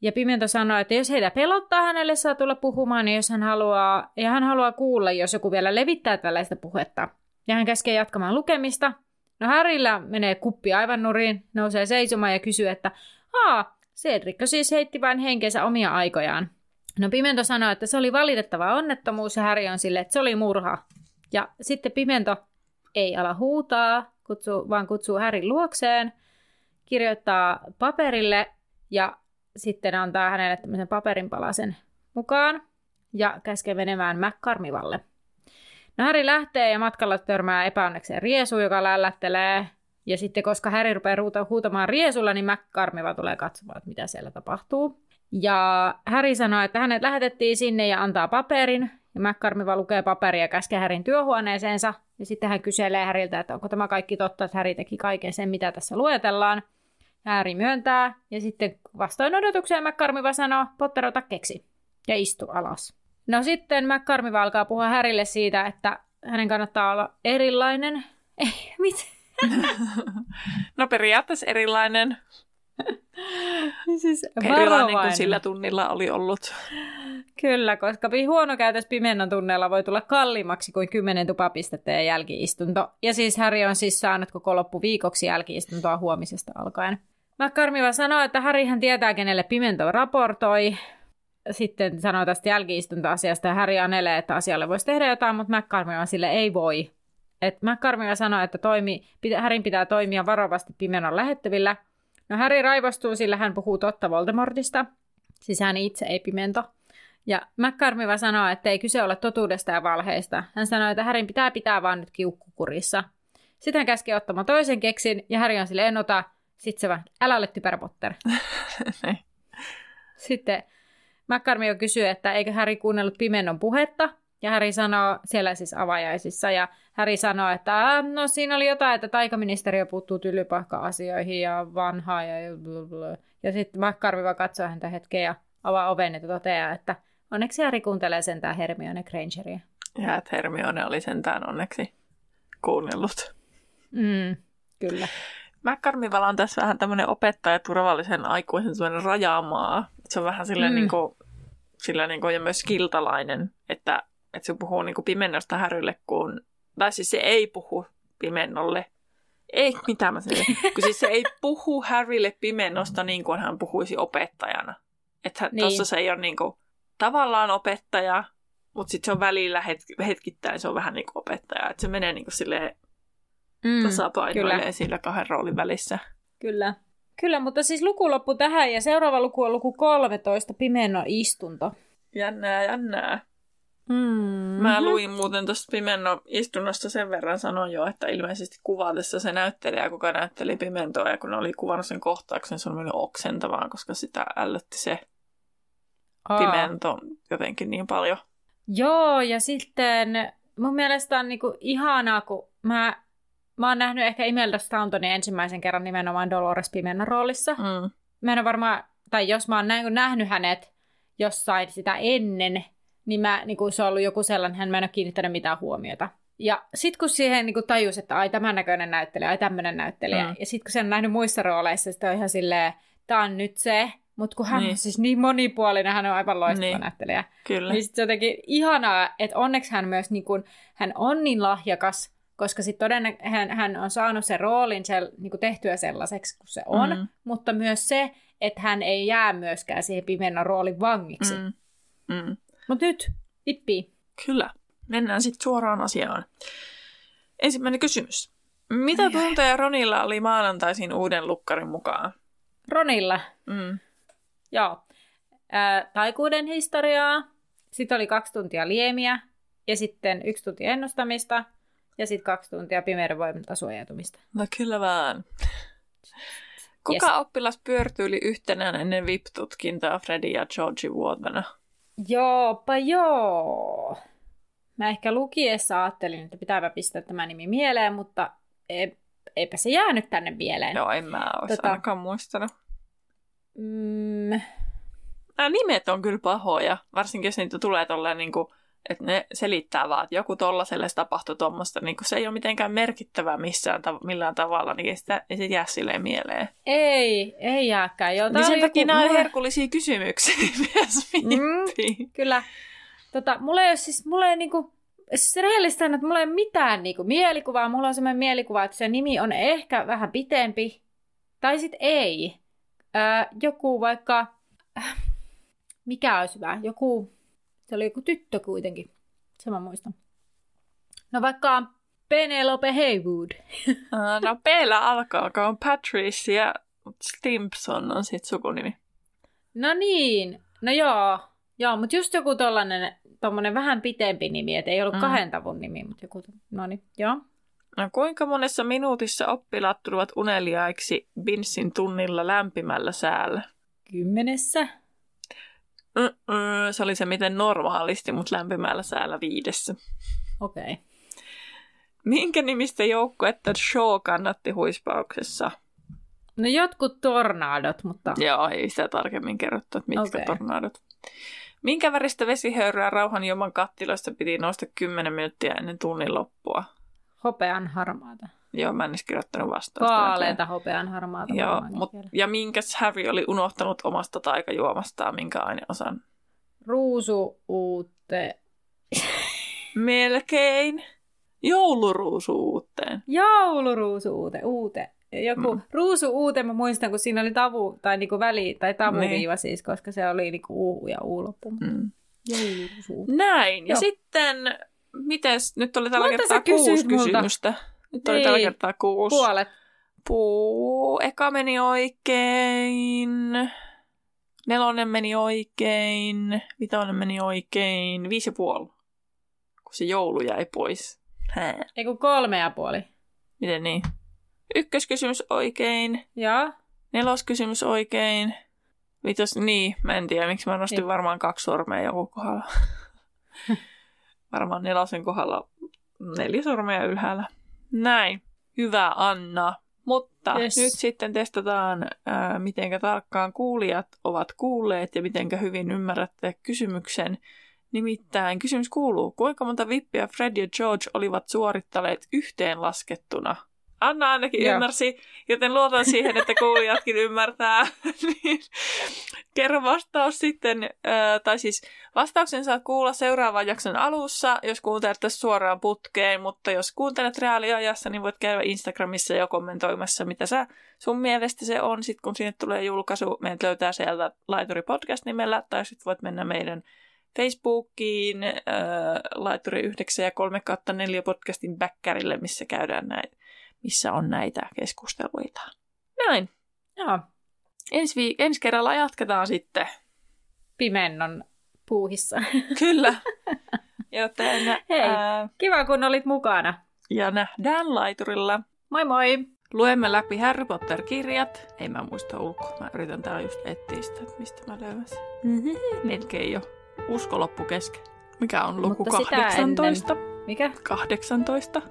Ja Pimento sanoo, että jos heitä pelottaa, hänelle saa tulla puhumaan, niin jos hän haluaa, ja hän haluaa kuulla, jos joku vielä levittää tällaista puhetta. Ja hän käskee jatkamaan lukemista. No Harryllä menee kuppi aivan nuriin, nousee seisomaan ja kysyy, että haa, Cedricko siis heitti vain henkensä omia aikojaan. No Pimento sanoi, että se oli valitettava onnettomuus ja Harry on sille, että se oli murha. Ja sitten Pimento ei ala huutaa, kutsu, vaan kutsuu Härin luokseen, kirjoittaa paperille ja sitten antaa hänelle tämmöisen paperinpalasen mukaan ja käskee menemään McCarmivalle. No Häri lähtee ja matkalla törmää epäonnekseen Riesu, joka lällättelee. Ja sitten koska Häri rupeaa huutamaan Riesulla, niin McCarmiva tulee katsomaan, että mitä siellä tapahtuu. Ja Häri sanoo, että hänet lähetettiin sinne ja antaa paperin. Ja McCarmiva lukee paperia ja käskee Härin työhuoneeseensa. Ja sitten hän kyselee Häriltä, että onko tämä kaikki totta, että Häri teki kaiken sen, mitä tässä luetellaan. Häri myöntää. Ja sitten vastoin odotukseen McCarmiva sanoo, Potter ota keksi. Ja istu alas. No sitten McCarmiva alkaa puhua Härille siitä, että hänen kannattaa olla erilainen. Ei, mit? [laughs]
no periaatteessa erilainen. [laughs]
siis
Erilainen kuin sillä tunnilla oli ollut.
Kyllä, koska huono käytös pimennon tunneella voi tulla kalliimmaksi kuin 10 tupapistettä ja jälkiistunto. Ja siis Harry on siis saanut koko loppuviikoksi jälkiistuntoa huomisesta alkaen. McCarmiva sanoo, että Harryhän tietää, kenelle pimento raportoi. Sitten sanoo tästä jälkiistuntoasiasta ja Harry anelee, että asialle voisi tehdä jotain, mutta McCarmiva sille ei voi. Et McCarmiva sanoo, että toimi, Harryn pitää toimia varovasti pimenon lähettävillä – No Harry raivostuu, sillä hän puhuu totta Voldemortista. Siis hän itse ei pimento. Ja McCarmiva sanoo, että ei kyse ole totuudesta ja valheista. Hän sanoi, että Härin pitää pitää vaan nyt kiukkukurissa. Sitten hän käskee ottamaan toisen keksin, ja Harry on sille en ota. Sitten se vaan, älä ole typerä Potter. [laughs] Sitten McCarmiva kysyy, että eikö Harry kuunnellut pimennon puhetta, ja Häri sanoo, siellä siis avajaisissa, ja Häri sanoo, että no siinä oli jotain, että taikaministeriö puuttuu tylypahka-asioihin ja vanhaa ja Ja sitten McCarvey katsoo häntä hetken ja avaa oven ja toteaa, että onneksi Häri kuuntelee sentään Hermione Grangeria.
Ja että Hermione oli sentään onneksi kuunnellut.
Mm, kyllä.
McCarmivalla on tässä vähän tämmöinen opettaja turvallisen aikuisen rajaamaa. Se on vähän silleen mm. niin kuin, sillä niin kuin, ja myös kiltalainen, että että se puhuu niin kuin pimennosta härylle, kun, tai siis se ei puhu pimennolle, Ei, mitä mä sanoin. Kun siis se ei [laughs] puhu Harrylle pimennosta niin kuin hän puhuisi opettajana. Että niin. tuossa se ei ole niin kuin, tavallaan opettaja, mutta sitten se on välillä hetk- hetkittäin se on vähän niin kuin opettaja. Että se menee niin kuin silleen mm, tasapainoilee sillä kahden roolin välissä.
Kyllä. Kyllä, mutta siis luku loppu tähän ja seuraava luku on luku 13, Pimenno istunto.
Jännää, jännää. Mm-hmm. Mä luin muuten tuosta Pimenno istunnosta sen verran sanoin jo, että ilmeisesti kuvatessa se näyttelijä, kuka näytteli Pimentoa, ja kun oli kuvannut sen kohtauksen, se on mennyt oksentavaan, koska sitä ällötti se Aa. Pimento jotenkin niin paljon.
Joo, ja sitten mun mielestä on niinku ihanaa, kun mä, mä oon nähnyt ehkä Imelda Stauntonin ensimmäisen kerran nimenomaan Dolores Pimennon roolissa. Mm. Mä en varmaan, tai jos mä oon nähnyt hänet jossain sitä ennen, niin, mä, niin kuin se on ollut joku sellainen, hän mä en ole kiinnittänyt mitään huomiota. Ja sitten kun siihen niin tajusi, että ai tämän näköinen näyttelijä, ai tämmöinen näyttelijä, mm. ja sitten kun se on nähnyt muissa rooleissa, sitten on ihan silleen, tämä on nyt se, mutta kun hän niin. on siis niin monipuolinen, hän on aivan loistava niin. näyttelijä. Kyllä. Niin sitten jotenkin ihanaa, että onneksi hän myös niin kun, hän on niin lahjakas, koska sitten todennä- hän, hän on saanut sen roolin sel, niin kuin tehtyä sellaiseksi kuin se on, mm. mutta myös se, että hän ei jää myöskään siihen pimeänä roolin vangiksi. Mm. Mm. Mutta nyt, Ippi.
Kyllä. Mennään sitten suoraan asiaan. Ensimmäinen kysymys. Mitä tunteja Ronilla oli maanantaisin uuden lukkarin mukaan?
Ronilla? Mm. Joo. Ää, taikuuden historiaa, sitten oli kaksi tuntia liemiä, ja sitten yksi tunti ennustamista, ja sitten kaksi tuntia pimeyden voimalta suojautumista.
No kyllä vaan. [laughs] Kuka yes. oppilas pyörtyyli yhtenään ennen VIP-tutkintaa Freddy ja Georgie vuotena?
Joopa joo. Mä ehkä lukiessa ajattelin, että pitääpä pistää tämä nimi mieleen, mutta eipä se jäänyt tänne mieleen.
Joo, en mä olisi tota, ainakaan muistanut. Mm. Nämä nimet on kyllä pahoja, varsinkin jos niitä tulee tolleen niin kuin, että ne selittää vaan, että joku tollaselle tapahtui tuommoista, niin se ei ole mitenkään merkittävää missään tav- millään tavalla, niin ei sitä, ei sitä jää silleen mieleen.
Ei, ei jääkään. Joo,
niin sen takia joku... nämä on herkullisia kysymyksiä [laughs] myös mm,
Kyllä. Tota, mulla ei ole siis, mulla ei niinku, siis rehellistä on, että mulla ei ole mitään niinku mielikuvaa. Mulla on sellainen mielikuva, että se nimi on ehkä vähän pitempi, tai sitten ei. Öö, joku vaikka, mikä olisi hyvä, joku, se oli joku tyttö kuitenkin, se mä muistan. No vaikka Penelope Haywood. [laughs]
No p alkaa, kun on Patricia Stimpson on sitten sukunimi.
No niin, no joo, joo mutta just joku tollanen, tommonen vähän pitempi nimi, että ei ollut mm. kahden tavun nimi, mutta joku, no niin, joo.
No kuinka monessa minuutissa oppilaat tulevat uneliaiksi Binssin tunnilla lämpimällä säällä?
Kymmenessä.
Mm-mm, se oli se miten normaalisti, mutta lämpimällä säällä viidessä.
Okei. Okay.
Minkä nimistä joukkuetta Shaw kannatti huispauksessa?
No jotkut tornadot, mutta...
Joo, ei sitä tarkemmin kerrottu, että mitkä okay. tornadot. Minkä väristä vesihöyryä rauhanjuman kattiloista piti nousta 10 minuuttia ennen tunnin loppua?
Hopean harmaata.
Joo, mä en edes kirjoittanut vastausta.
Vaaleita hopean harmaata.
Joo, mut, ja minkäs Harry oli unohtanut omasta taikajuomastaan, minkä aineosan?
Ruusu uutte.
Melkein. Jouluruusuuteen.
Jouluruusuute, uute. Joku mm. ruusu uute, mä muistan, kun siinä oli tavu, tai niinku väli, tai tavuviiva niin. siis, koska se oli niinku uu ja uu loppu. Mm.
Näin. Ja Joo. sitten, mites, nyt oli tällä kertaa kuusi kysymystä. Nyt oli tällä kertaa kuusi.
Puolet.
Puu, eka meni oikein. Nelonen meni oikein. Vitonen meni oikein. Viisi ja puoli. Kun se joulu jäi pois.
Hää. Ei kun kolme ja puoli.
Miten niin? Ykköskysymys oikein.
Ja?
Neloskysymys oikein. Vitos, niin, mä en tiedä, miksi mä nostin niin. varmaan kaksi sormea joku kohdalla. [laughs] varmaan nelosen kohdalla neljä sormea ylhäällä. Näin. Hyvä Anna. Mutta yes. nyt sitten testataan, ää, miten tarkkaan kuulijat ovat kuulleet ja miten hyvin ymmärrätte kysymyksen. Nimittäin kysymys kuuluu, kuinka monta vippiä Fred ja George olivat suorittaneet yhteenlaskettuna? Anna ainakin Joo. ymmärsi, joten luotan siihen, että kuulijatkin ymmärtää. [laughs] niin, kerro vastaus sitten, tai siis vastauksen saat kuulla seuraavan jakson alussa, jos kuuntelet tässä suoraan putkeen, mutta jos kuuntelet reaaliajassa, niin voit käydä Instagramissa jo kommentoimassa, mitä sä sun mielestä se on, sit kun sinne tulee julkaisu, meidät löytää sieltä Laituri Podcast nimellä, tai sitten voit mennä meidän Facebookiin, äh, Laituri 9 ja 3 4 podcastin backerille, missä käydään näitä missä on näitä keskusteluita. Näin.
Joo.
Ensi, vi- ensi kerralla jatketaan sitten.
Pimennon puuhissa. [laughs]
Kyllä. [laughs] Joten,
Hei, ää... kiva kun olit mukana.
Ja nähdään laiturilla.
Moi moi!
Luemme läpi Harry Potter-kirjat. Ei mä muista ulkoa. Mä yritän täällä just etsiä sitä, että mistä mä löydän sen. Mm-hmm. Melkein jo. Usko loppu kesken. Mikä on luku Mutta 18? Ennen...
Mikä?
18.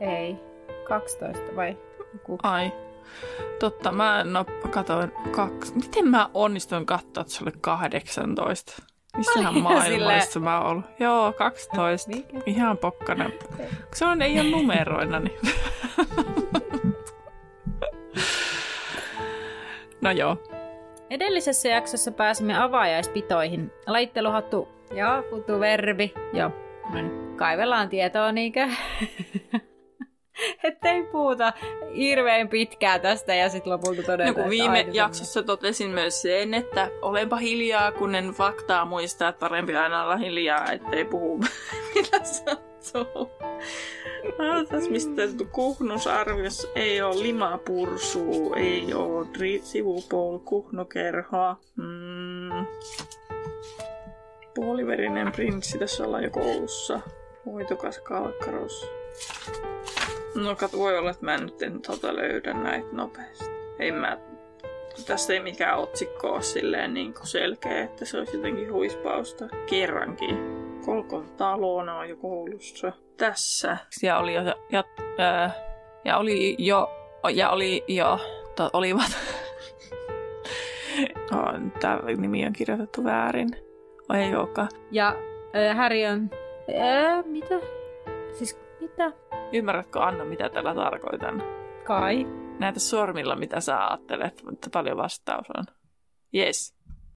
Ei. 12 vai? Joku.
Ai. Totta, mä no, katoin kaksi. Miten mä onnistuin katsoa, että se oli 18? Missähän [laughs] maailmassa mä oon ollut? Joo, 12. Mikä? Ihan pokkana. [laughs] Se on, ei ole numeroina, niin... [laughs] no joo.
Edellisessä jaksossa pääsimme avajaispitoihin. Laitteluhattu ja verbi. Joo. No niin. Kaivellaan tietoa, niinkö? [laughs] ettei puhuta hirveän pitkää tästä ja sitten lopulta todeta,
no, kun viime jaksossa totesin myös sen, että olenpa hiljaa, kun en faktaa muista, että parempi aina olla hiljaa, ettei puhu [laughs] mitä sattuu. Tässä mistä kuhnusarviossa ei ole limapursu, ei ole dri- sivupoul kuhnokerhoa. Mm. Puoliverinen prinssi tässä ollaan jo koulussa. Hoitokas kalkkaros. No kat voi olla, että mä nyt en tota löydä näitä nopeasti. Ei mä, tästä ei mikään otsikko ole silleen niin kuin selkeä, että se olisi jotenkin huispausta. Kerrankin. Kolkon talona on jo koulussa. Tässä. Ja oli jo, ja, ja, ja oli jo, ja oli jo, to, olivat. [laughs] oh, Tämä nimi on kirjoitettu väärin. Ei olekaan.
Ja äh, Harry on... Äh, mitä? Siis mitä?
Ymmärrätkö Anna, mitä tällä tarkoitan?
Kai.
Näitä sormilla, mitä sä ajattelet, mutta paljon vastaus on. Yes.